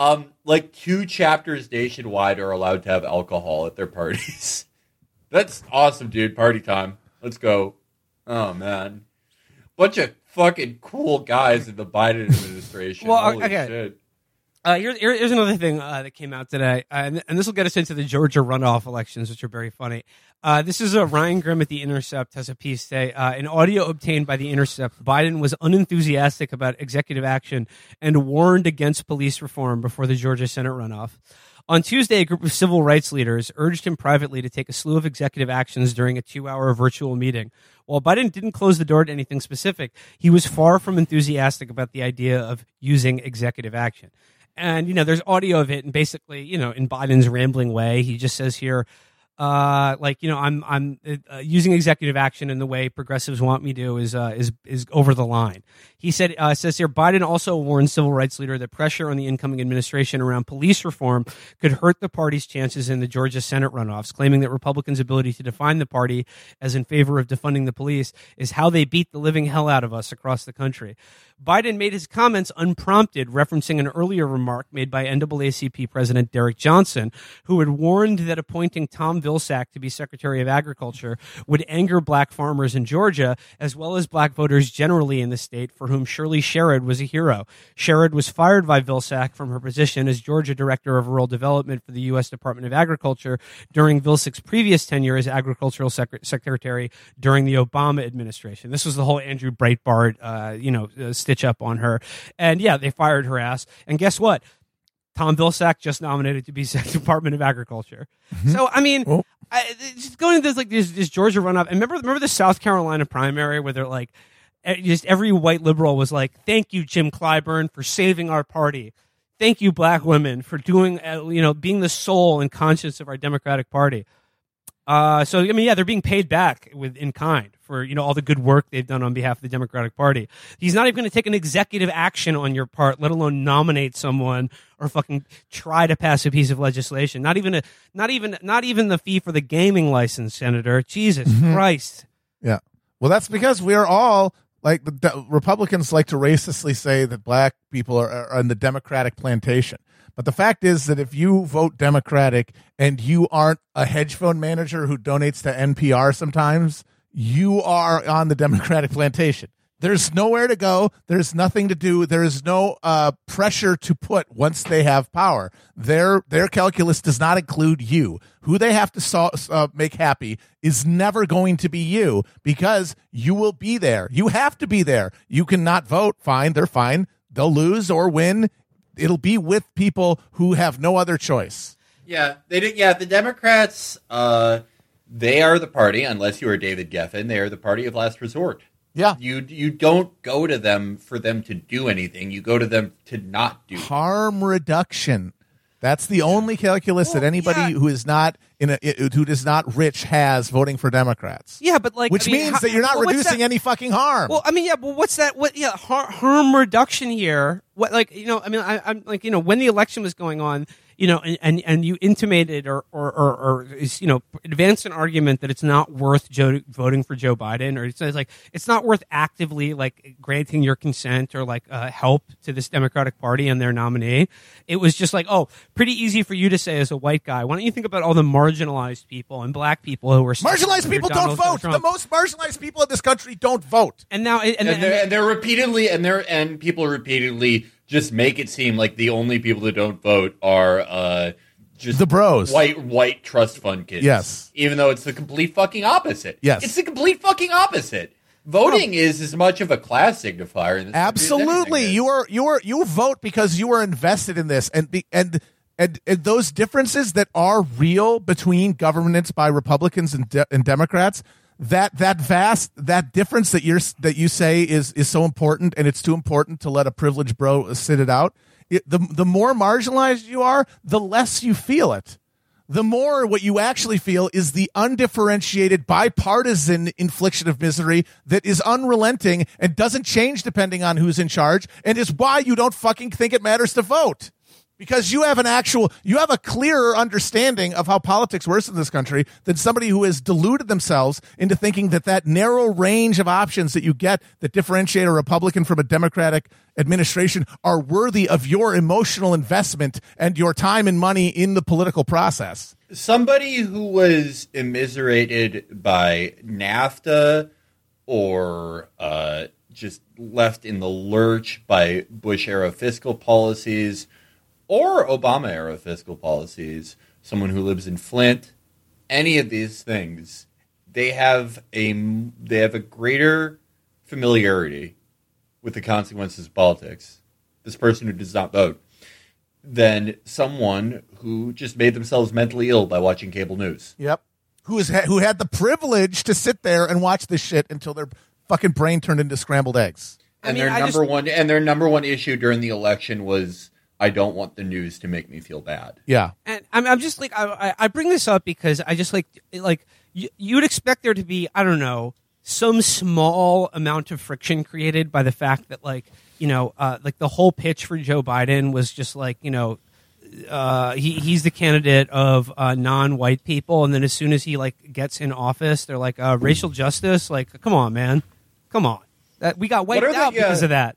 Um, like two chapters nationwide are allowed to have alcohol at their parties. (laughs) that's awesome, dude. Party time. Let's go. Oh man, bunch of fucking cool guys in the Biden administration. Well, Holy okay. shit. Uh, here, here- here's another thing uh, that came out today, uh, and, and this will get us into the Georgia runoff elections, which are very funny. Uh, this is a Ryan Grim at The Intercept has a piece today. Uh, in audio obtained by The Intercept, Biden was unenthusiastic about executive action and warned against police reform before the Georgia Senate runoff. On Tuesday, a group of civil rights leaders urged him privately to take a slew of executive actions during a two hour virtual meeting. While Biden didn't close the door to anything specific, he was far from enthusiastic about the idea of using executive action. And, you know, there's audio of it, and basically, you know, in Biden's rambling way, he just says here, uh, like you know, I'm I'm uh, using executive action in the way progressives want me to is uh, is is over the line. He said uh, says here Biden also warned civil rights leader that pressure on the incoming administration around police reform could hurt the party's chances in the Georgia Senate runoffs, claiming that Republicans' ability to define the party as in favor of defunding the police is how they beat the living hell out of us across the country. Biden made his comments unprompted, referencing an earlier remark made by NAACP President Derrick Johnson, who had warned that appointing Tom Vilsack to be Secretary of Agriculture would anger black farmers in Georgia, as well as black voters generally in the state, for whom Shirley Sherrod was a hero. Sherrod was fired by Vilsack from her position as Georgia Director of Rural Development for the U.S. Department of Agriculture during Vilsack's previous tenure as Agricultural Sec- Secretary during the Obama administration. This was the whole Andrew Breitbart, uh, you know, uh, stitch up on her. And yeah, they fired her ass. And guess what? Tom Vilsack just nominated to be (laughs) Department of Agriculture. Mm-hmm. So I mean, oh. I, just going to this like this, this Georgia runoff. And remember, remember the South Carolina primary where they're like, just every white liberal was like, "Thank you, Jim Clyburn, for saving our party. Thank you, black women, for doing, uh, you know, being the soul and conscience of our Democratic Party." Uh, so I mean, yeah, they're being paid back with in kind for you know all the good work they've done on behalf of the Democratic Party. He's not even going to take an executive action on your part, let alone nominate someone or fucking try to pass a piece of legislation. Not even a, not even, not even the fee for the gaming license, Senator. Jesus mm-hmm. Christ. Yeah. Well, that's because we are all like the Republicans like to racistly say that black people are, are in the Democratic plantation. But the fact is that if you vote Democratic and you aren't a hedge fund manager who donates to NPR sometimes, you are on the Democratic plantation. There's nowhere to go. There's nothing to do. There is no uh, pressure to put once they have power. Their their calculus does not include you. Who they have to so, uh, make happy is never going to be you because you will be there. You have to be there. You cannot vote. Fine, they're fine. They'll lose or win. It'll be with people who have no other choice. Yeah, they did. Yeah, the Democrats. Uh, they are the party, unless you are David Geffen. They are the party of last resort. Yeah. You you don't go to them for them to do anything. You go to them to not do harm reduction. That's the only calculus well, that anybody yeah. who is not in a who is not rich has voting for Democrats. Yeah, but like, which I mean, means how, that you're not reducing any fucking harm. Well, I mean, yeah, but what's that? What? Yeah, har- harm reduction here. What? Like, you know, I mean, I, I'm like, you know, when the election was going on, you know, and, and, and you intimated or, or, or, or is, you know, advanced an argument that it's not worth Joe, voting for Joe Biden or it's, like, it's not worth actively like granting your consent or like uh, help to this Democratic Party and their nominee. It was just like, oh, pretty easy for you to say as a white guy. Why don't you think about all the marginalized people and black people who were marginalized people don't vote. The most marginalized people in this country don't vote. And now, and, and, and, they're, and they're repeatedly, and they're, and people repeatedly just make it seem like the only people that don't vote are uh, just the bros, white white trust fund kids. Yes, even though it's the complete fucking opposite. Yes, it's the complete fucking opposite. Voting is as much of a class signifier. Absolutely, you are you are you vote because you are invested in this, and the and. And, and those differences that are real between governments by Republicans and, de- and Democrats, that that vast that difference that you're that you say is is so important and it's too important to let a privileged bro sit it out it, the the more marginalized you are the less you feel it. The more what you actually feel is the undifferentiated bipartisan infliction of misery that is unrelenting and doesn't change depending on who's in charge and is why you don't fucking think it matters to vote because you have an actual you have a clearer understanding of how politics works in this country than somebody who has deluded themselves into thinking that that narrow range of options that you get that differentiate a republican from a democratic administration are worthy of your emotional investment and your time and money in the political process. Somebody who was immiserated by nafta or uh, just left in the lurch by bush era fiscal policies or Obama era fiscal policies, someone who lives in Flint, any of these things, they have a they have a greater familiarity with the consequences of politics. This person who does not vote, than someone who just made themselves mentally ill by watching cable news. Yep. Who is who had the privilege to sit there and watch this shit until their fucking brain turned into scrambled eggs. And mean, their I number just- one and their number one issue during the election was I don't want the news to make me feel bad. Yeah. and I'm, I'm just like I, I- I bring this up because I just like like you, you'd expect there to be I don't know some small amount of friction created by the fact that like you know uh, like the whole pitch for Joe Biden was just like you know uh, he he's the candidate of uh, non-white people, and then as soon as he like gets in office, they're like uh, racial justice. Like, come on, man, come on. That we got wiped are they, out because uh, of that.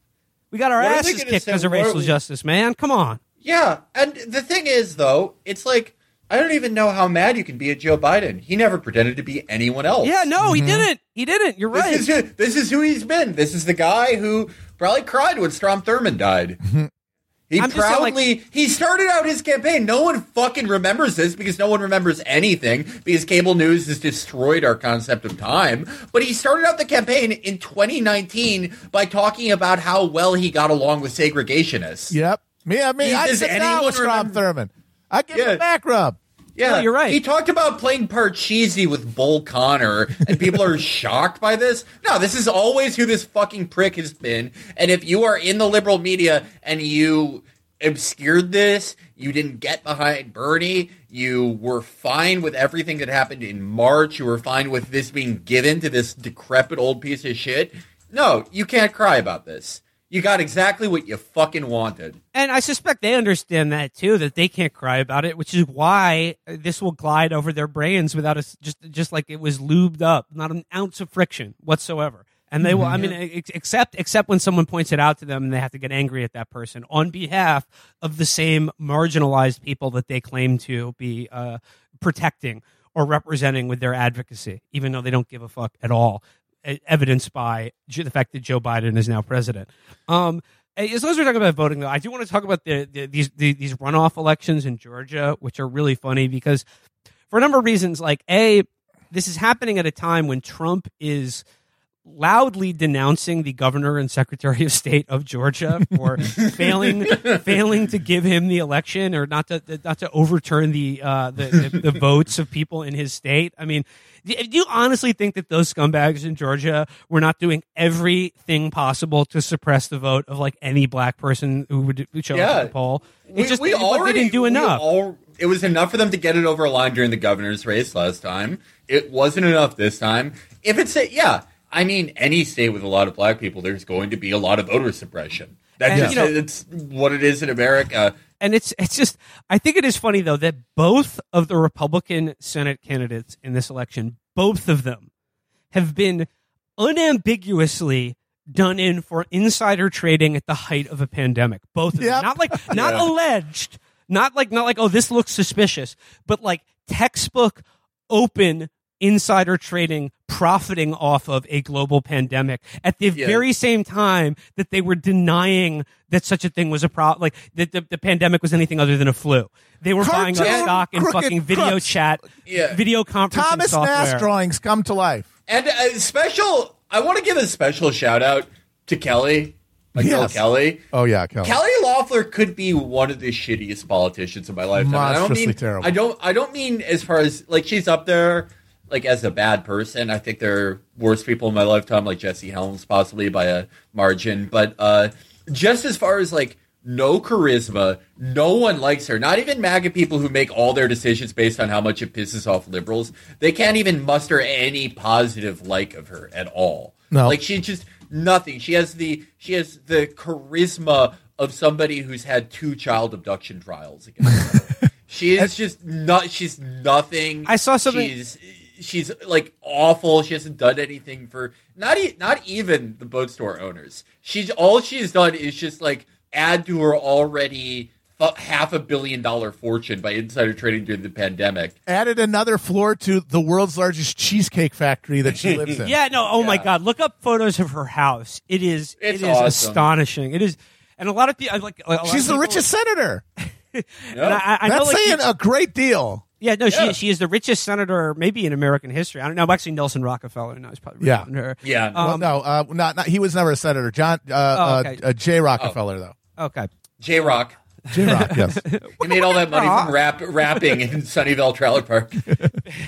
We got our what asses kicked say- because of racial we- justice, man. Come on. Yeah, and the thing is though, it's like I don't even know how mad you can be at Joe Biden. He never pretended to be anyone else. Yeah, no, he mm-hmm. didn't. He didn't. You're right. This is who, this is who he's been. This is the guy who probably cried when Strom Thurmond died. Mm-hmm. He I'm just saying, like- proudly he started out his campaign. No one fucking remembers this because no one remembers anything because cable news has destroyed our concept of time. But he started out the campaign in 2019 by talking about how well he got along with segregationists. Yep. Me, I mean, He- I does sit down anyone with Strom remember- Thurmond. I give him Yeah. a back rub. Yeah, you're right. He talked about playing Parcheesi with Bull Connor, and people are (laughs) shocked by this. No, this is always who this fucking prick has been. And if you are in the liberal media and you obscured this, you didn't get behind Bernie, you were fine with everything that happened in March, you were fine with this being given to this decrepit old piece of shit. No, you can't cry about this. You got exactly what you fucking wanted. And I suspect they understand that too, that they can't cry about it, which is why this will glide over their brains without us just just like it was lubed up, not an ounce of friction whatsoever. And they will, I mean, except except when someone points it out to them, and they have to get angry at that person on behalf of the same marginalized people that they claim to be uh, protecting or representing with their advocacy, even though they don't give a fuck at all. Evidenced by the fact that Joe Biden is now president. Um, as long as we're talking about voting, though, I do want to talk about the, the these the, these runoff elections in Georgia, which are really funny because for a number of reasons. Like, a, this is happening at a time when Trump is loudly denouncing the governor and secretary of state of Georgia for (laughs) failing failing to give him the election or not to not to overturn the uh, the, the, the votes of people in his state. I mean, do do you honestly think that those scumbags in Georgia were not doing everything possible to suppress the vote of like any black person who would who show up Yeah. at the poll? It We, just we it- already they didn't do we enough. all- it was enough for them to get it over a line during the governor's race last time. It wasn't enough this time. If it's a, yeah, I mean, any state with a lot of black people, there's going to be a lot of voter suppression. That's And, just you know- it's what it is in America. and it's it's just I think it is funny though that both of the Republican Senate candidates in this election, both of them, have been unambiguously done in for insider trading at the height of a pandemic. Both of them, Yep. not like (laughs) not alleged, not like not like oh this looks suspicious, but like textbook open insider trading profiting off of a global pandemic at the Yeah. very same time that they were denying that such a thing was a problem like that the, the pandemic was anything other than a flu they were buying up stock in fucking video crooks. chat Yeah. video conferencing Thomas software Nass drawings come to life. And a special, I want to give a special shout out to Kelly, like Yes. Kelly. Oh yeah, Kelly. Kelly Loeffler could be one of the shittiest politicians of my lifetime. I don't Monstrously mean terrible. I don't I don't mean as far as like she's up there like as a bad person. I think there are worse people in my lifetime like Jesse Helms possibly by a margin, but uh just as far as like no charisma, no one likes her. Not even MAGA people who make all their decisions based on how much it pisses off liberals. They can't even muster any positive like of her at all. No. Like she's just nothing. She has the she has the charisma of somebody who's had two child abduction trials against her. (laughs) she is just not she's nothing. I saw something- She's she's like awful. She hasn't done anything for not e- not even the boat store owners. She's all she's done is just like add to her already fu- half a billion dollar fortune by insider trading during the pandemic. Added another floor to the world's largest cheesecake factory that she lives in. (laughs) Yeah, no. Oh my God! Look up photos of her house. It is. It's it is awesome. astonishing. It is, and a lot of people like. a lot of She's the people- richest senator. (laughs) and I, I know, That's like, saying a great deal. Yeah, no, Yeah. she she is the richest senator maybe in American history. I don't know. Actually, Nelson Rockefeller. No, he's probably Yeah. richer than her. Yeah. Um, well, no, uh, not, not he was never a senator. John uh, Oh, okay. uh, uh, Jay Rockefeller though. Okay. J Rock. J (laughs) Rock, yes. He made all that money from rap, rapping in Sunnyvale Trailer Park.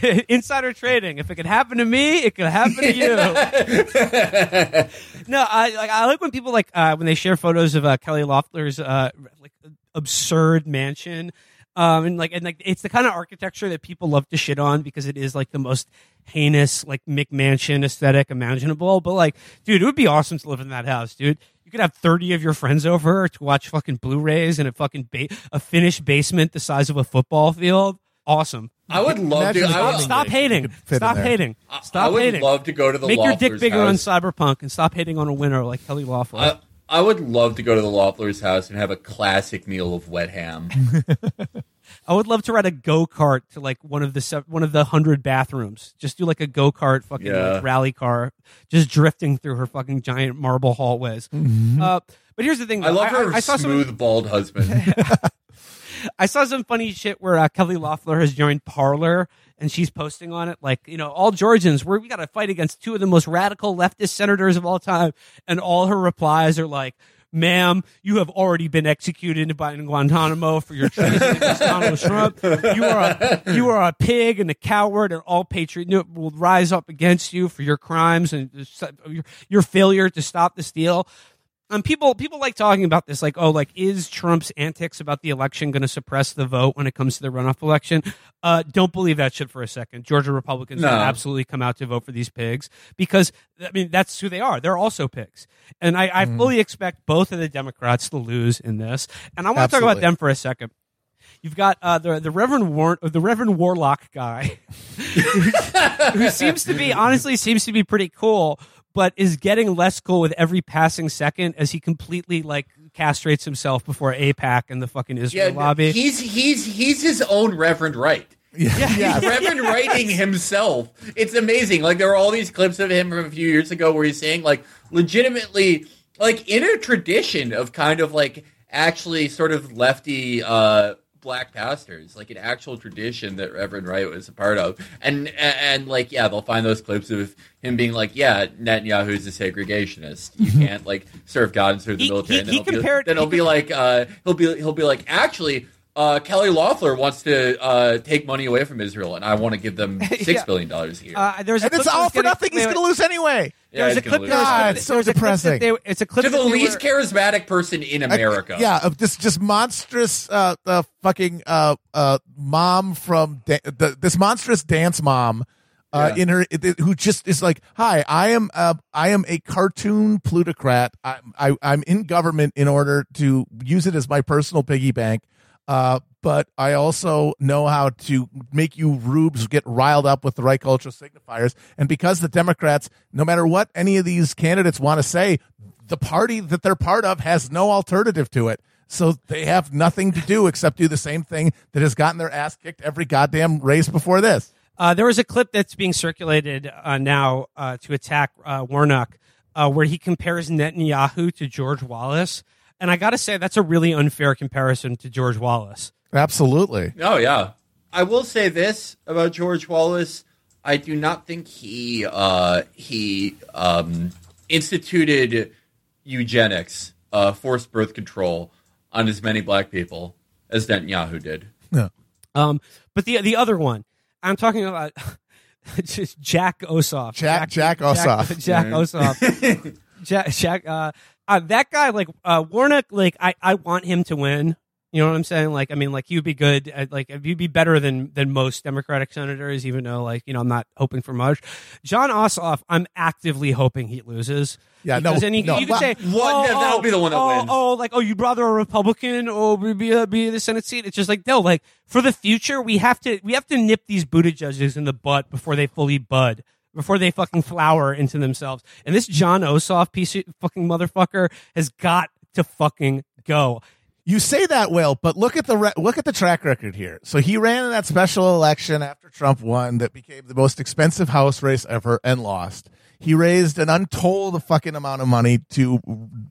(laughs) Insider trading. If it could happen to me, it could happen to you. (laughs) no, I like I like when people like uh, when they share photos of uh, Kelly Loeffler's uh, like absurd mansion. Um, and like, and like, it's the kind of architecture that people love to shit on because it is like the most heinous, like McMansion aesthetic imaginable. But like, dude, it would be awesome to live in that house, dude. You could have 30 of your friends over to watch fucking Blu-rays in a fucking ba- a finished basement the size of a football field. Awesome. I would love to. Imagine I the would, Stop hating. you could Stop hating. I Stop would hating. love to go to the Make your dick Loeffler's bigger on. Cyberpunk and stop hating on a winner like Kelly Loeffler. I, I would love to go to the Loeffler's house and have a classic meal of wet ham. (laughs) I would love to ride a go kart to like one of the one of the hundred bathrooms. Just do like a go kart fucking Yeah. like, rally car, just drifting through her fucking giant marble hallways. Uh, but here's the thing: I love her I, saw some. smooth bald husband. (laughs) I saw some funny shit where uh, Kelly Loeffler has joined Parler and she's posting on it like, you know, all Georgians, we're, we got to fight against two of the most radical leftist senators of all time. And all her replies are like, ma'am, you have already been executed by in Guantanamo for your treason Donald Trump. You are a, you are a pig and a coward, and all patriot will rise up against you for your crimes and your, your failure to stop the steal. Um, people people like talking about this, like, oh, like is Trump's antics about the election going to suppress the vote when it comes to the runoff election? Uh, don't believe that shit for a second. Georgia Republicans No. will absolutely come out to vote for these pigs because I mean that's who they are. They're also pigs, and I, I fully expect both of the Democrats to lose in this. And I want to talk about them for a second. You've got uh, the the Reverend War- the Reverend Warlock guy, who seems to be honestly seems to be pretty cool, but is getting less cool with every passing second as he completely like castrates himself before AIPAC and the fucking yeah, Israel lobby. he's he's he's his own Reverend Wright. Yeah, He's (laughs) Reverend writing himself. It's amazing. Like there are all these clips of him from a few years ago where he's saying like legitimately like in a tradition of kind of like actually sort of lefty uh black pastors, like an actual tradition that Reverend Wright was a part of. And and, and like yeah, they'll find those clips of him being like, Yeah, Netanyahu's a segregationist. You can't like serve God and serve the He- military. he- and then he he'll be- compared- then he'll he be like uh he'll be he'll be like actually uh, Kelly Loeffler wants to uh, take money away from Israel, and I want to give them (laughs) six Yeah. billion dollars a year. Uh, there's a And it's all for getting- nothing. He's wait, going to wait. lose anyway. Yeah, There's a clip. lose. There's, God, it's so there's a clip depressing. they- it's a clip to the least were- charismatic person in America. Yeah, of this just monstrous, uh, the fucking uh, uh, mom from da- the, this monstrous dance mom. Uh, Yeah. in her, it- who just is like, "Hi, I am, uh, I am a cartoon plutocrat. I, I, I'm in government in order to use it as my personal piggy bank. Uh, but I also know how to make you rubes get riled up with the right cultural signifiers. And because the Democrats, no matter what any of these candidates want to say, the party that they're part of has no alternative to it. So they have nothing to do except do the same thing that has gotten their ass kicked every goddamn race before this. Uh, there was a clip that's being circulated uh, now uh, to attack uh, Warnock, uh, where he compares Netanyahu to George Wallace, and I got to say that's a really unfair comparison to George Wallace. Absolutely. Oh yeah. I will say this about George Wallace. I do not think he uh, he um, instituted eugenics, uh, forced birth control on as many black people as Netanyahu did. Yeah. Um, but the the other one, I'm talking about (laughs) just Jack Ossoff. Jack- Jack Ossoff. Jack, Ossoff. Jack, Jack uh, uh, that guy, like uh, Warnock, like I, I want him to win. You know what I'm saying? Like, I mean, like he'd be good. At, like, he'd be better than than most Democratic senators, even though, like, you know, I'm not hoping for much. Jon Ossoff, I'm actively hoping he loses. Yeah, no, Because then you, no. you could say, what? oh, that'll oh, be the one that oh, wins. Oh, like, oh, you'd rather a Republican or be uh, be the Senate seat? It's just like, no, like for the future, we have to we have to nip these Buttigiegs in the butt before they fully bud. Before they fucking flower into themselves, and this Jon Ossoff piece of fucking motherfucker has got to fucking go. You say that, Will, but look at the re- look at the track record here. So he ran in that special election after Trump won, that became the most expensive House race ever, and lost. He raised an untold fucking amount of money to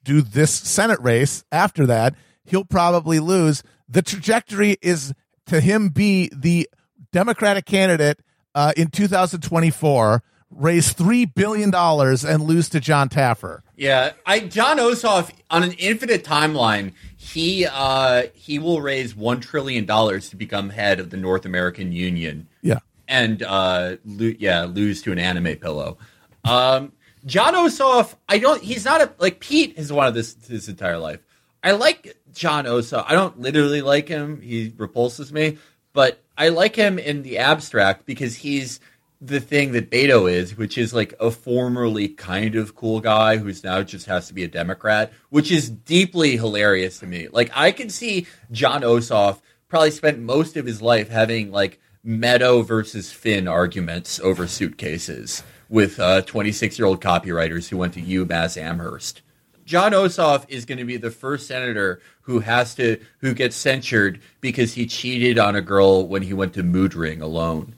do this Senate race. After that, he'll probably lose. The trajectory is to him be the Democratic candidate uh, in 2024, raise three billion dollars, and lose to Jon Taffer. Yeah, I Jon Ossoff on an infinite timeline. he uh, he will raise one trillion dollars to become head of the North American Union Yeah. and uh, lo- yeah, lose to an anime pillow. Um, Jon Ossoff, I don't. He's not a like Pete has wanted this his entire life. I like Jon Ossoff. I don't literally like him. He repulses me, but I like him in the abstract because he's the thing that Beto is, which is like a formerly kind of cool guy who's now just has to be a Democrat, which is deeply hilarious to me. Like I can see Jon Ossoff probably spent most of his life having like Meadow versus Finn arguments over suitcases with uh, 26 year old copywriters who went to UMass Amherst. Jon Ossoff is going to be the first senator who has to who gets censured because he cheated on a girl when he went to Mood Ring alone.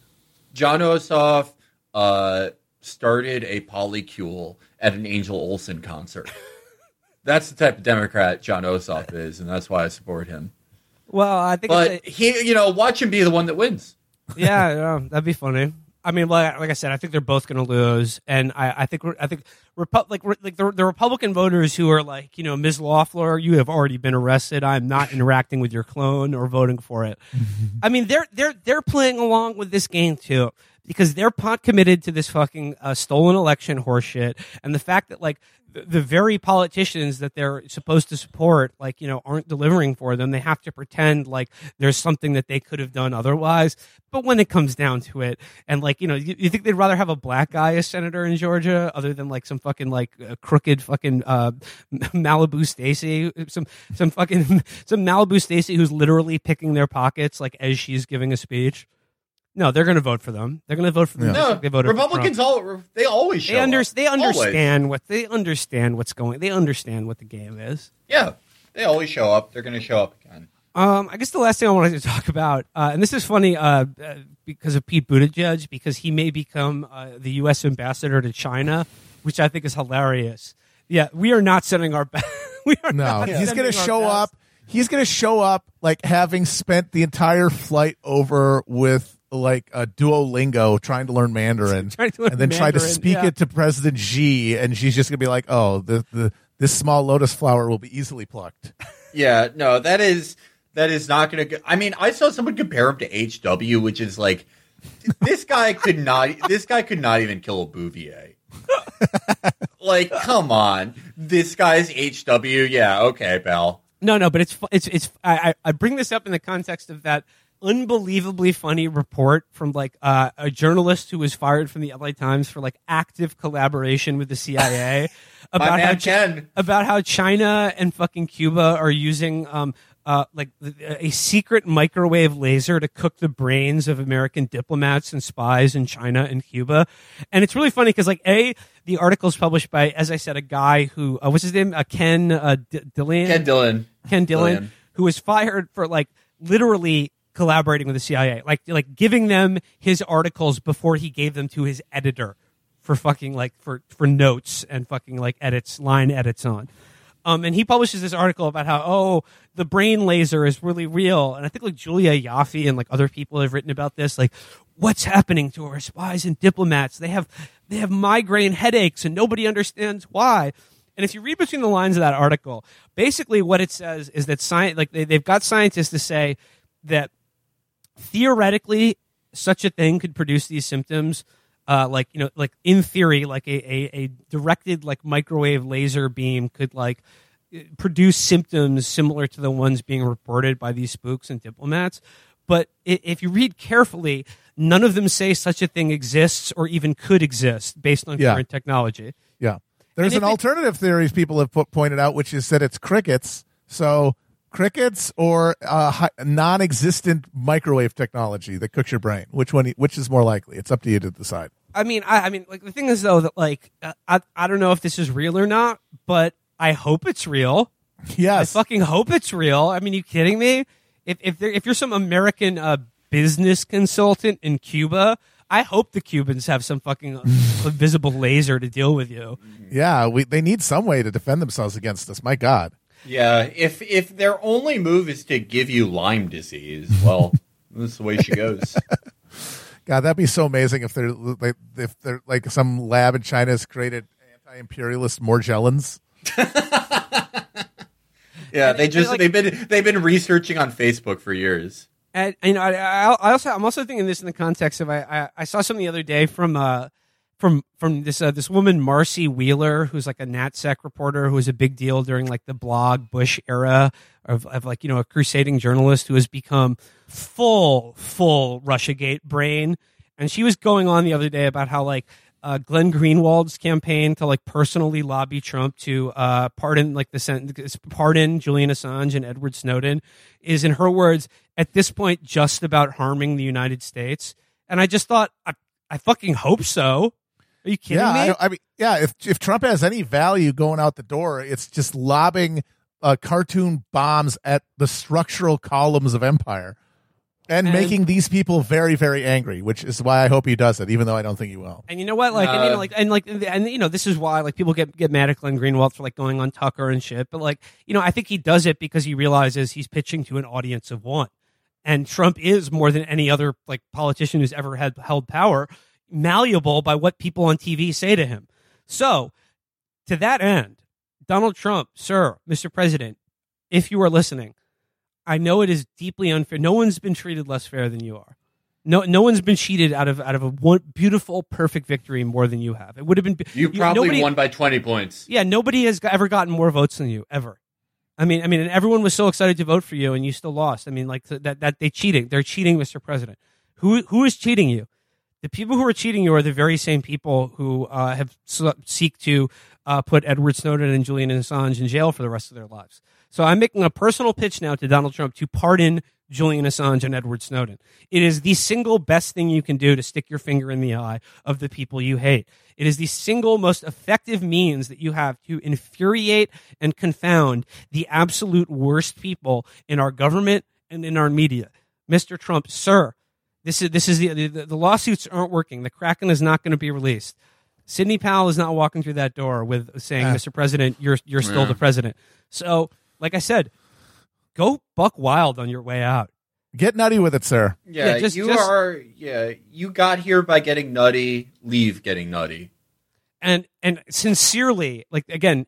Jon Ossoff uh, started a polycule at an Angel Olsen concert. (laughs) that's the type of Democrat Jon Ossoff is, and that's why I support him. Well, I think But it's he, you know, watch him be the one that wins. yeah, yeah, that'd be funny. I mean, like, like I said, I think they're both going to lose, and I, I think I think Repu- like like the, the Republican voters who are like, you know, Ms. Loeffler, you have already been arrested. I'm not interacting with your clone or voting for it. (laughs) I mean, they're they're they're playing along with this game too because they're pot committed to this fucking uh, stolen election horseshit, and the fact that like the, the very politicians that they're supposed to support, like you know, aren't delivering for them. They have to pretend like there's something that they could have done otherwise. But when it comes down to it, and like you know, you, you think they'd rather have a black guy as senator in Georgia, other than like some fucking like uh, crooked fucking uh, (laughs) Malibu Stacy, some some fucking (laughs) some Malibu Stacy who's literally picking their pockets like as she's giving a speech. No, they're going to vote for them. They're going to vote for them. Yeah. No, they voted for Trump. Republicans all they always show They, under, up. they Always. understand what they understand what's going. They understand what the game is. Yeah, they always show up. They're going to show up again. Um, I guess the last thing I wanted to (laughs) talk about, uh, and this is funny uh, uh, because of Pete Buttigieg, because he may become uh, the U.S. ambassador to China, which I think is hilarious. Yeah, we are not sending our best. (laughs) we are No, not he's going to show best. up. He's going to show up like having spent the entire flight over with like a Duolingo trying to learn Mandarin, (laughs) to learn and then try to speak yeah. it to President Xi, and she's just going to be like, "Oh, the the this small lotus flower will be easily plucked." (laughs) Yeah, no, that is that is not going to. I mean, I saw someone compare him to HW, which is like this guy could not. This guy could not even kill a Bouvier. (laughs) like, come on, this guy's HW. Yeah, okay, pal. No, no, but it's it's it's. I, I I bring this up in the context of that unbelievably funny report from like uh, a journalist who was fired from the LA Times for like active collaboration with the CIA (laughs) about how Ken. about how China and fucking Cuba are using um uh like a secret microwave laser to cook the brains of American diplomats and spies in China and Cuba, and it's really funny because like a the article is published by as I said a guy who uh, what's his name uh, Ken uh, D- Dillian Ken Dillon. Ken Dillon, Dillon. who was fired for like literally collaborating with the CIA, like like giving them his articles before he gave them to his editor for fucking like for for notes and fucking like edits, line edits on. Um, and he publishes this article about how oh the brain laser is really real, and I think like Julia Ioffe and like other people have written about this, like what's happening to our spies and diplomats? They have they have migraine headaches, and nobody understands why. And if you read between the lines of that article, basically what it says is that science, like they, they've got scientists to say that theoretically such a thing could produce these symptoms. Uh, like you know, like in theory, like a, a, a directed like microwave laser beam could like produce symptoms similar to the ones being reported by these spooks and diplomats. But if you read carefully, none of them say such a thing exists or even could exist based on Yeah. current technology. Yeah, there's an it- alternative theories people have put, pointed out, which is that it's crickets. So crickets or uh, non-existent microwave technology that cooks your brain. Which one? Which is more likely? It's up to you to decide. I mean, I, I mean, like the thing is though that like uh, I I don't know if this is real or not, but I hope it's real. Yes, I fucking hope it's real. I mean, you kidding me? If if there, if you're some American uh, business consultant in Cuba, I hope the Cubans have some fucking (laughs) invisible laser to deal with you. yeah. We they need some way to defend themselves against us. My God. Yeah, if if their only move is to give you Lyme disease, well, (laughs) that's the way she goes. God, that'd be so amazing if they're like if they're like some lab in China has created anti-imperialist Morgellons. (laughs) Yeah, And- they just like- they've been they've been researching on Facebook for years. And, and, you know, I, I I also I'm also thinking this in the context of I I, I saw something the other day from uh from from this uh, this woman Marcy Wheeler who's like a NatSec reporter who was a big deal during like the blog Bush era of of like you know a crusading journalist who has become full full RussiaGate brain and she was going on the other day about how like uh, Glenn Greenwald's campaign to like personally lobby Trump to uh, pardon like the sentence, pardon Julian Assange and Edward Snowden is in her words at this point just about harming the United States. And I just thought I, I fucking hope so. Are you kidding yeah, me? I, I mean, yeah. If if Trump has any value going out the door, it's just lobbing uh, cartoon bombs at the structural columns of empire, and, And- making these people very, very angry. Which is why I hope he does it, even though I don't think he will. And you know what? Like, and, you know, Uh, like, and like, and you know, this is why like people get get mad at Glenn Greenwald for like going on Tucker and shit. But like, you know, I think he does it because he realizes he's pitching to an audience of one, and Trump is more than any other like politician who's ever had held power malleable by what people on TV say to him. So, to that end, Donald Trump, sir, Mr. President, if you are listening, I know it is deeply unfair. No one's been treated less fair than you are. No, no one's been cheated out of out of a one beautiful, perfect victory more than you have. It would have been You probably nobody- won by twenty points. Yeah, nobody has ever gotten more votes than you ever. I mean, I mean, and everyone was so excited to vote for you, and you still lost. I mean, like that that they cheating. They're cheating, Mr. President. Who who is cheating you? The people who are cheating you are the very same people who uh, have seek to uh, put Edward Snowden and Julian Assange in jail for the rest of their lives. So I'm making a personal pitch now to Donald Trump to pardon Julian Assange and Edward Snowden. It is the single best thing you can do to stick your finger in the eye of the people you hate. It is the single most effective means that you have to infuriate and confound the absolute worst people in our government and in our media. Mr. Trump, sir, this is this is the the, the lawsuits aren't working. The Kraken is not going to be released. Sidney Powell is not walking through that door with saying. "Mr. President, you're you're still Yeah. the president." So, like I said, go buck wild on your way out. Get nutty with it, sir. Yeah, Yeah, just- you just- are. Yeah, you got here by getting nutty. Leave getting nutty. and and sincerely, like again,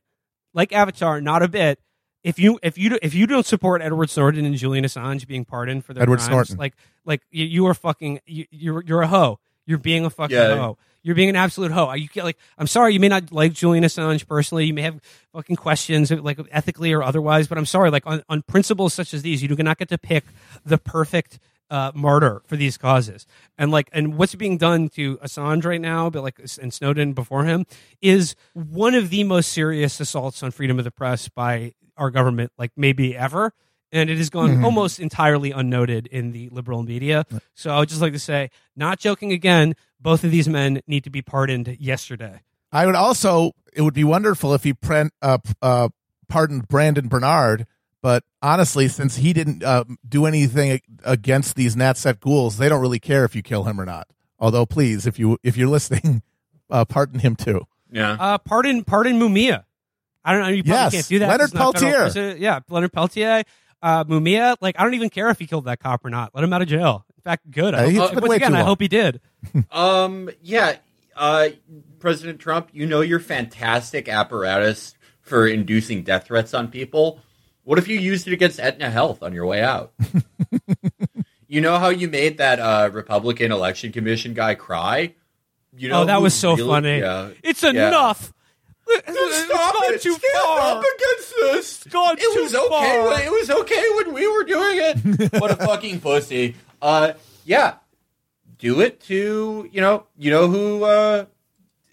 like Avatar, not a bit. If you if you if you don't support Edward Snowden and Julian Assange being pardoned for their Edward crimes, Snowden. like like you, you are fucking you, you're you're a hoe. You're being a fucking Yeah. hoe. You're being an absolute hoe. You can't like. I'm sorry. You may not like Julian Assange personally. You may have fucking questions, like ethically or otherwise. But I'm sorry. Like on, on principles such as these, you do not get to pick the perfect uh, martyr for these causes. And like, and what's being done to Assange right now, but like and Snowden before him, is one of the most serious assaults on freedom of the press by our government, like maybe ever. And it has gone Mhm. almost entirely unnoted in the liberal media. So I would just like to say, not joking again, both of these men need to be pardoned yesterday. I would also. It would be wonderful if he pre- uh, uh, pardoned Brandon Bernard. But honestly, since he didn't uh, do anything against these NatSec ghouls, they don't really care if you kill him or not. Although, please, if you if you're listening, (laughs) uh, pardon him too. Yeah. Uh, pardon, pardon Mumia. I don't know. You probably Yes, can't do that. Leonard It's federal Peltier. Yeah, Leonard Peltier. Uh, Mumia. Like, I don't even care if he killed that cop or not. Let him out of jail. In fact, good. I Uh, hope, he's once again, I hope he did. (laughs) Um. Yeah. Uh. President Trump, you know your fantastic apparatus for inducing death threats on people. What if you used it against Aetna Health on your way out? (laughs) you know how you made that uh, Republican election commission guy cry? You know oh, that was so really- funny. Yeah. It's Yeah. enough. It's Stop gone it. too Stand far. up against this. It's gone It too was okay. far. When, it was okay when we were doing it. (laughs) what a fucking pussy. Uh, yeah. Do it to you know you know who uh,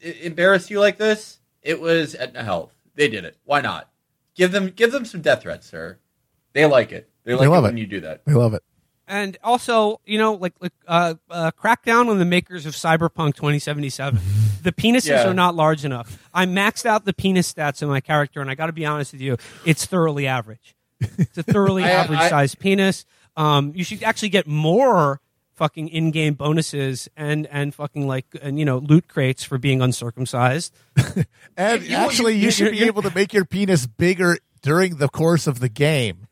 embarrassed you like this? It was Aetna Health. They did it. Why not? Give them give them some death threats, sir. They like it. They like love it it. when you do that. They love it. And also you know like like uh, uh crack down on the makers of cyberpunk 2077 the penises Yeah. are not large enough. I maxed out the penis stats in my character and i gotta be honest with you it's thoroughly average. It's a thoroughly (laughs) I- average I- sized penis. Um you should actually get more fucking in-game bonuses and and fucking like and you know loot crates for being uncircumcised. (laughs) And You- actually, you, you- should be able to make your penis bigger during the course of the game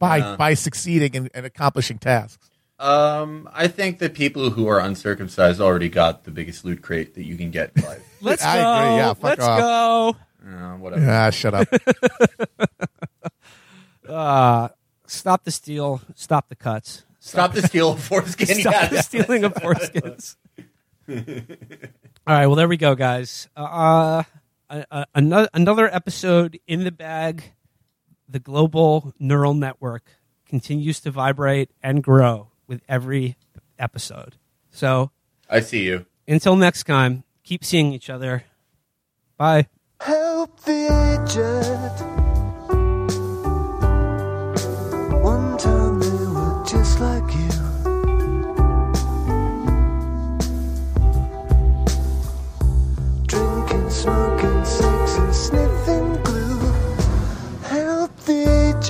by Yeah. by succeeding and, and accomplishing tasks. Um, I think the people who are uncircumcised already got the biggest loot crate that you can get in life. (laughs) let's I go agree, yeah, fuck let's off. go uh, whatever. Ah, shut up. (laughs) Uh, stop the steal. Stop the cuts. Stop the steal of foreskin. (laughs) Stop Yeah, the stealing of foreskins. All right. Well, there we go, guys. Uh, uh, another another episode in the bag. The global neural network continues to vibrate and grow with every episode. So I see you. until next time, keep seeing each other. Bye. Help the aged.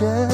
Smoking,